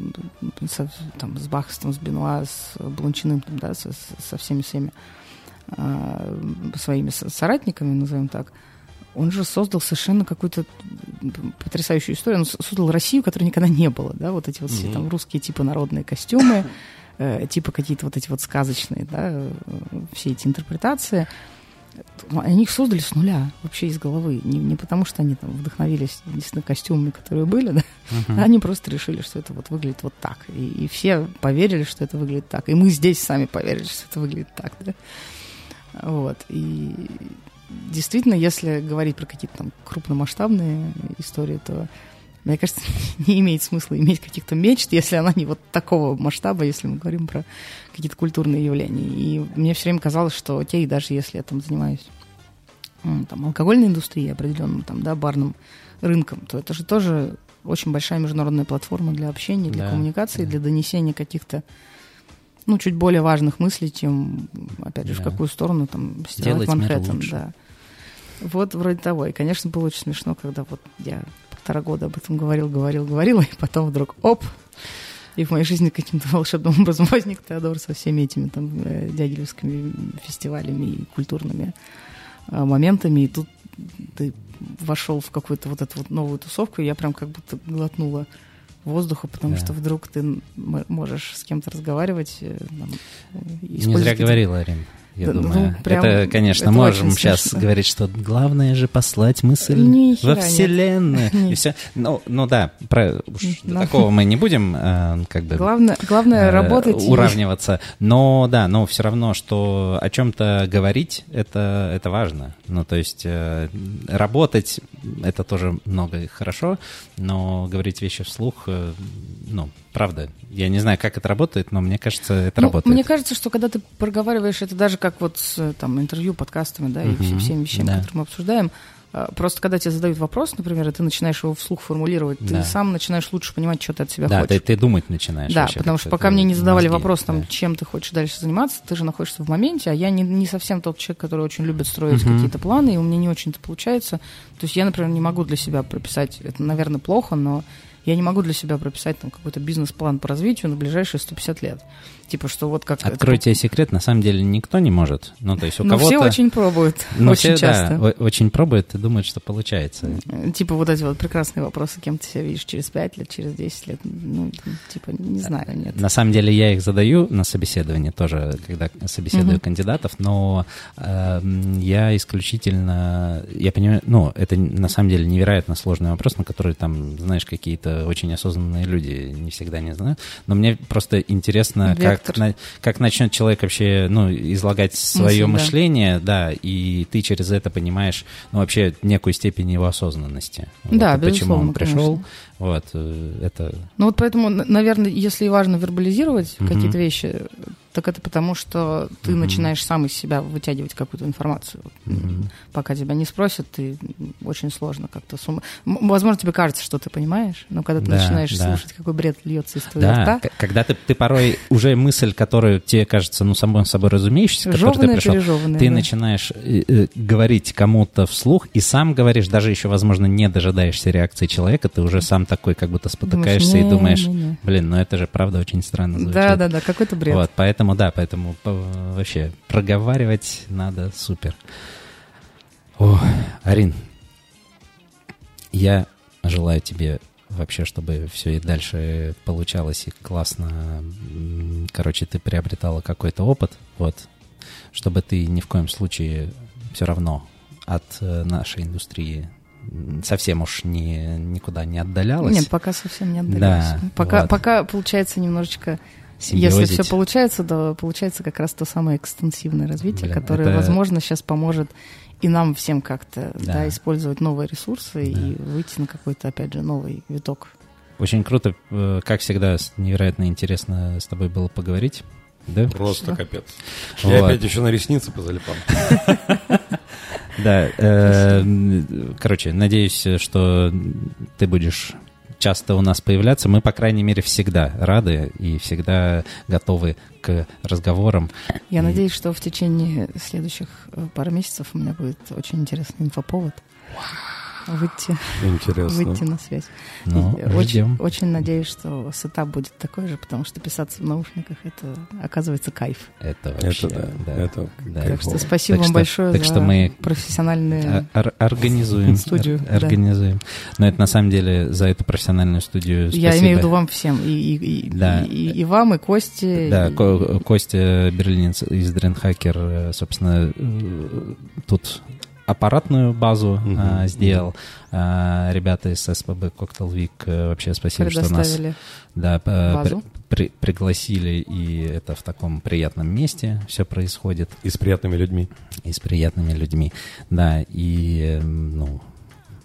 со, там, с Бахстом, с Бенуа, с Блончиным, там, да, со, со всеми всеми э, своими соратниками, назовем так, он же создал совершенно какую-то потрясающую историю. Он создал Россию, которой никогда не было, да, вот эти вот mm-hmm. все там русские типа народные костюмы, типа какие-то вот эти вот сказочные, да, все эти интерпретации. Они их создали с нуля, вообще из головы. Не, не потому, что они там вдохновились единственными костюмами, которые были, да. Uh-huh. Они просто решили, что это вот выглядит вот так. И, и все поверили, что это выглядит так. И мы здесь сами поверили, что это выглядит так, да. Вот. И действительно, если говорить про какие-то там крупномасштабные истории, то мне кажется, не имеет смысла иметь каких-то мечт, если она не вот такого масштаба, если мы говорим про какие-то культурные явления. И мне все время казалось, что окей, даже если я там занимаюсь там, алкогольной индустрией, определенным там, да, барным рынком, то это же тоже очень большая международная платформа для общения, для да, коммуникации, да. для донесения каких-то ну, чуть более важных мыслей, чем, опять же, да. в какую сторону там сделать Манхэттен. Да. Вот вроде того. И, конечно, было очень смешно, когда вот я полтора года об этом говорил, говорил, говорил, и потом вдруг оп, и в моей жизни каким-то волшебным образом возник Теодор со всеми этими там э, дягилевскими фестивалями и культурными э, моментами, и тут ты вошел в какую-то вот эту вот новую тусовку, и я прям как будто глотнула воздуха, потому да. что вдруг ты можешь с кем-то разговаривать. Э, там, Не зря говорила, Арина я ну, думаю. Прям, это, конечно, это можем сейчас говорить, что главное же послать мысль Ни во Вселенную. Нет. И все. Ну, ну да, про, уж но. Ну. такого мы не будем э, как бы главное, главное э, работать уравниваться. Но да, но все равно, что о чем-то говорить, это, это важно. Ну, то есть э, работать, это тоже много и хорошо, но говорить вещи вслух, э, ну, правда. Я не знаю, как это работает, но мне кажется, это ну, работает. Мне кажется, что когда ты проговариваешь это даже как вот с там, интервью, подкастами, да, и всем, всеми вещами, да. которые мы обсуждаем, а, Просто когда тебе задают вопрос, например, и ты начинаешь его вслух формулировать, да. ты сам начинаешь лучше понимать, что ты от себя да, хочешь. Да, ты, ты думать начинаешь. Да, потому что пока мне не задавали мозги, вопрос, там, да. чем ты хочешь дальше заниматься, ты же находишься в моменте, а я не, не совсем тот человек, который очень любит строить uh-huh. какие-то планы, и у меня не очень это получается. То есть я, например, не могу для себя прописать, это, наверное, плохо, но я не могу для себя прописать там какой-то бизнес-план по развитию на ближайшие 150 лет. Типа, что вот как... Откройте это... секрет, на самом деле никто не может. Ну, то есть у Но кого-то... все очень пробуют, ну, очень все, часто. Да, очень пробуют и думают, что получается. Типа вот эти вот прекрасные вопросы, кем ты себя видишь через 5 лет, через 10 лет. Ну, типа, не знаю, нет. На самом деле я их задаю на собеседовании тоже, когда собеседую угу. кандидатов, но э, я исключительно... Я понимаю, ну, это на самом деле невероятно сложный вопрос, на который там, знаешь, какие-то очень осознанные люди не всегда не знают. Но мне просто интересно, Вектор. как на, как начнет человек вообще ну, излагать свое Мысль, мышление, да. да, и ты через это понимаешь ну, вообще некую степень его осознанности. Да, вот, Почему он пришел, конечно. вот, э, это... Ну вот поэтому, наверное, если важно вербализировать угу. какие-то вещи, так это потому, что ты mm-hmm. начинаешь сам из себя вытягивать какую-то информацию. Mm-hmm. Пока тебя не спросят, ты очень сложно как-то сум... Возможно, тебе кажется, что ты понимаешь, но когда ты да, начинаешь да. слушать, какой бред льется из твоего да, рта... когда ты, ты порой уже мысль, которую тебе кажется, ну, самой собой разумеющейся, которую ты пришел, ты да. начинаешь э, э, говорить кому-то вслух и сам говоришь, даже еще, возможно, не дожидаешься реакции человека, ты уже сам такой как будто спотыкаешься думаешь, и думаешь, не, не. блин, ну это же правда очень странно звучит. Да-да-да, какой-то бред. Вот, поэтому Поэтому, да, поэтому вообще проговаривать надо супер. О, Арин, я желаю тебе вообще, чтобы все и дальше получалось и классно. Короче, ты приобретала какой-то опыт, вот, чтобы ты ни в коем случае все равно от э, нашей индустрии совсем уж не, никуда не отдалялась. Нет, пока совсем не отдалялась. Да, пока, вот. пока получается немножечко Симбиозить. Если все получается, то получается как раз то самое экстенсивное развитие, Блин, которое, это... возможно, сейчас поможет и нам всем как-то да. Да, использовать новые ресурсы да. и выйти на какой-то, опять же, новый виток. Очень круто, э, как всегда, невероятно интересно с тобой было поговорить. Да? Просто да. капец. Вот. Я опять еще на ресницы позалипал. Да, э, короче, надеюсь, что ты будешь часто у нас появляться. Мы, по крайней мере, всегда рады и всегда готовы к разговорам. Я и... надеюсь, что в течение следующих э, пары месяцев у меня будет очень интересный инфоповод. Выйти, Интересно. выйти на связь. Ну, И очень, очень надеюсь, что сетап будет такой же, потому что писаться в наушниках это оказывается кайф. Это вообще, Это да, да. это Да. Так что спасибо Так вам что- большое так за что мы- профессиональные. Ор- Организуем. Студию, ор- да. Организуем. Но это на самом деле за эту профессиональную студию Я спасибо. имею в виду вам всем, и, и, и, Да. и, и- вам, и Косте. Да, и- Ко- Костя Берлинец из Дренхакер, э, собственно, э, тут аппаратную базу Мгм. а, сделал. А, Ребята из СПБ Cocktail Week, э, вообще спасибо, что нас да, п- базу. при- пригласили, и это в таком приятном месте все происходит, И с приятными людьми. и с приятными людьми. Да, и, э, ну,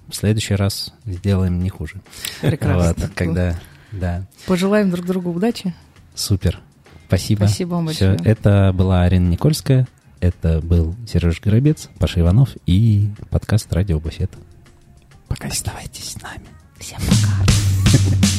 в следующий раз сделаем не хуже. Прекрасно. Вот, когда, да, Пожелаем друг другу удачи. супер. Спасибо. Спасибо вам большое. это была Арина Никольская, это был Сереж Горобец, Паша Иванов и подкаст «Радио Буфет». Пока оставайтесь с нами. Всем пока.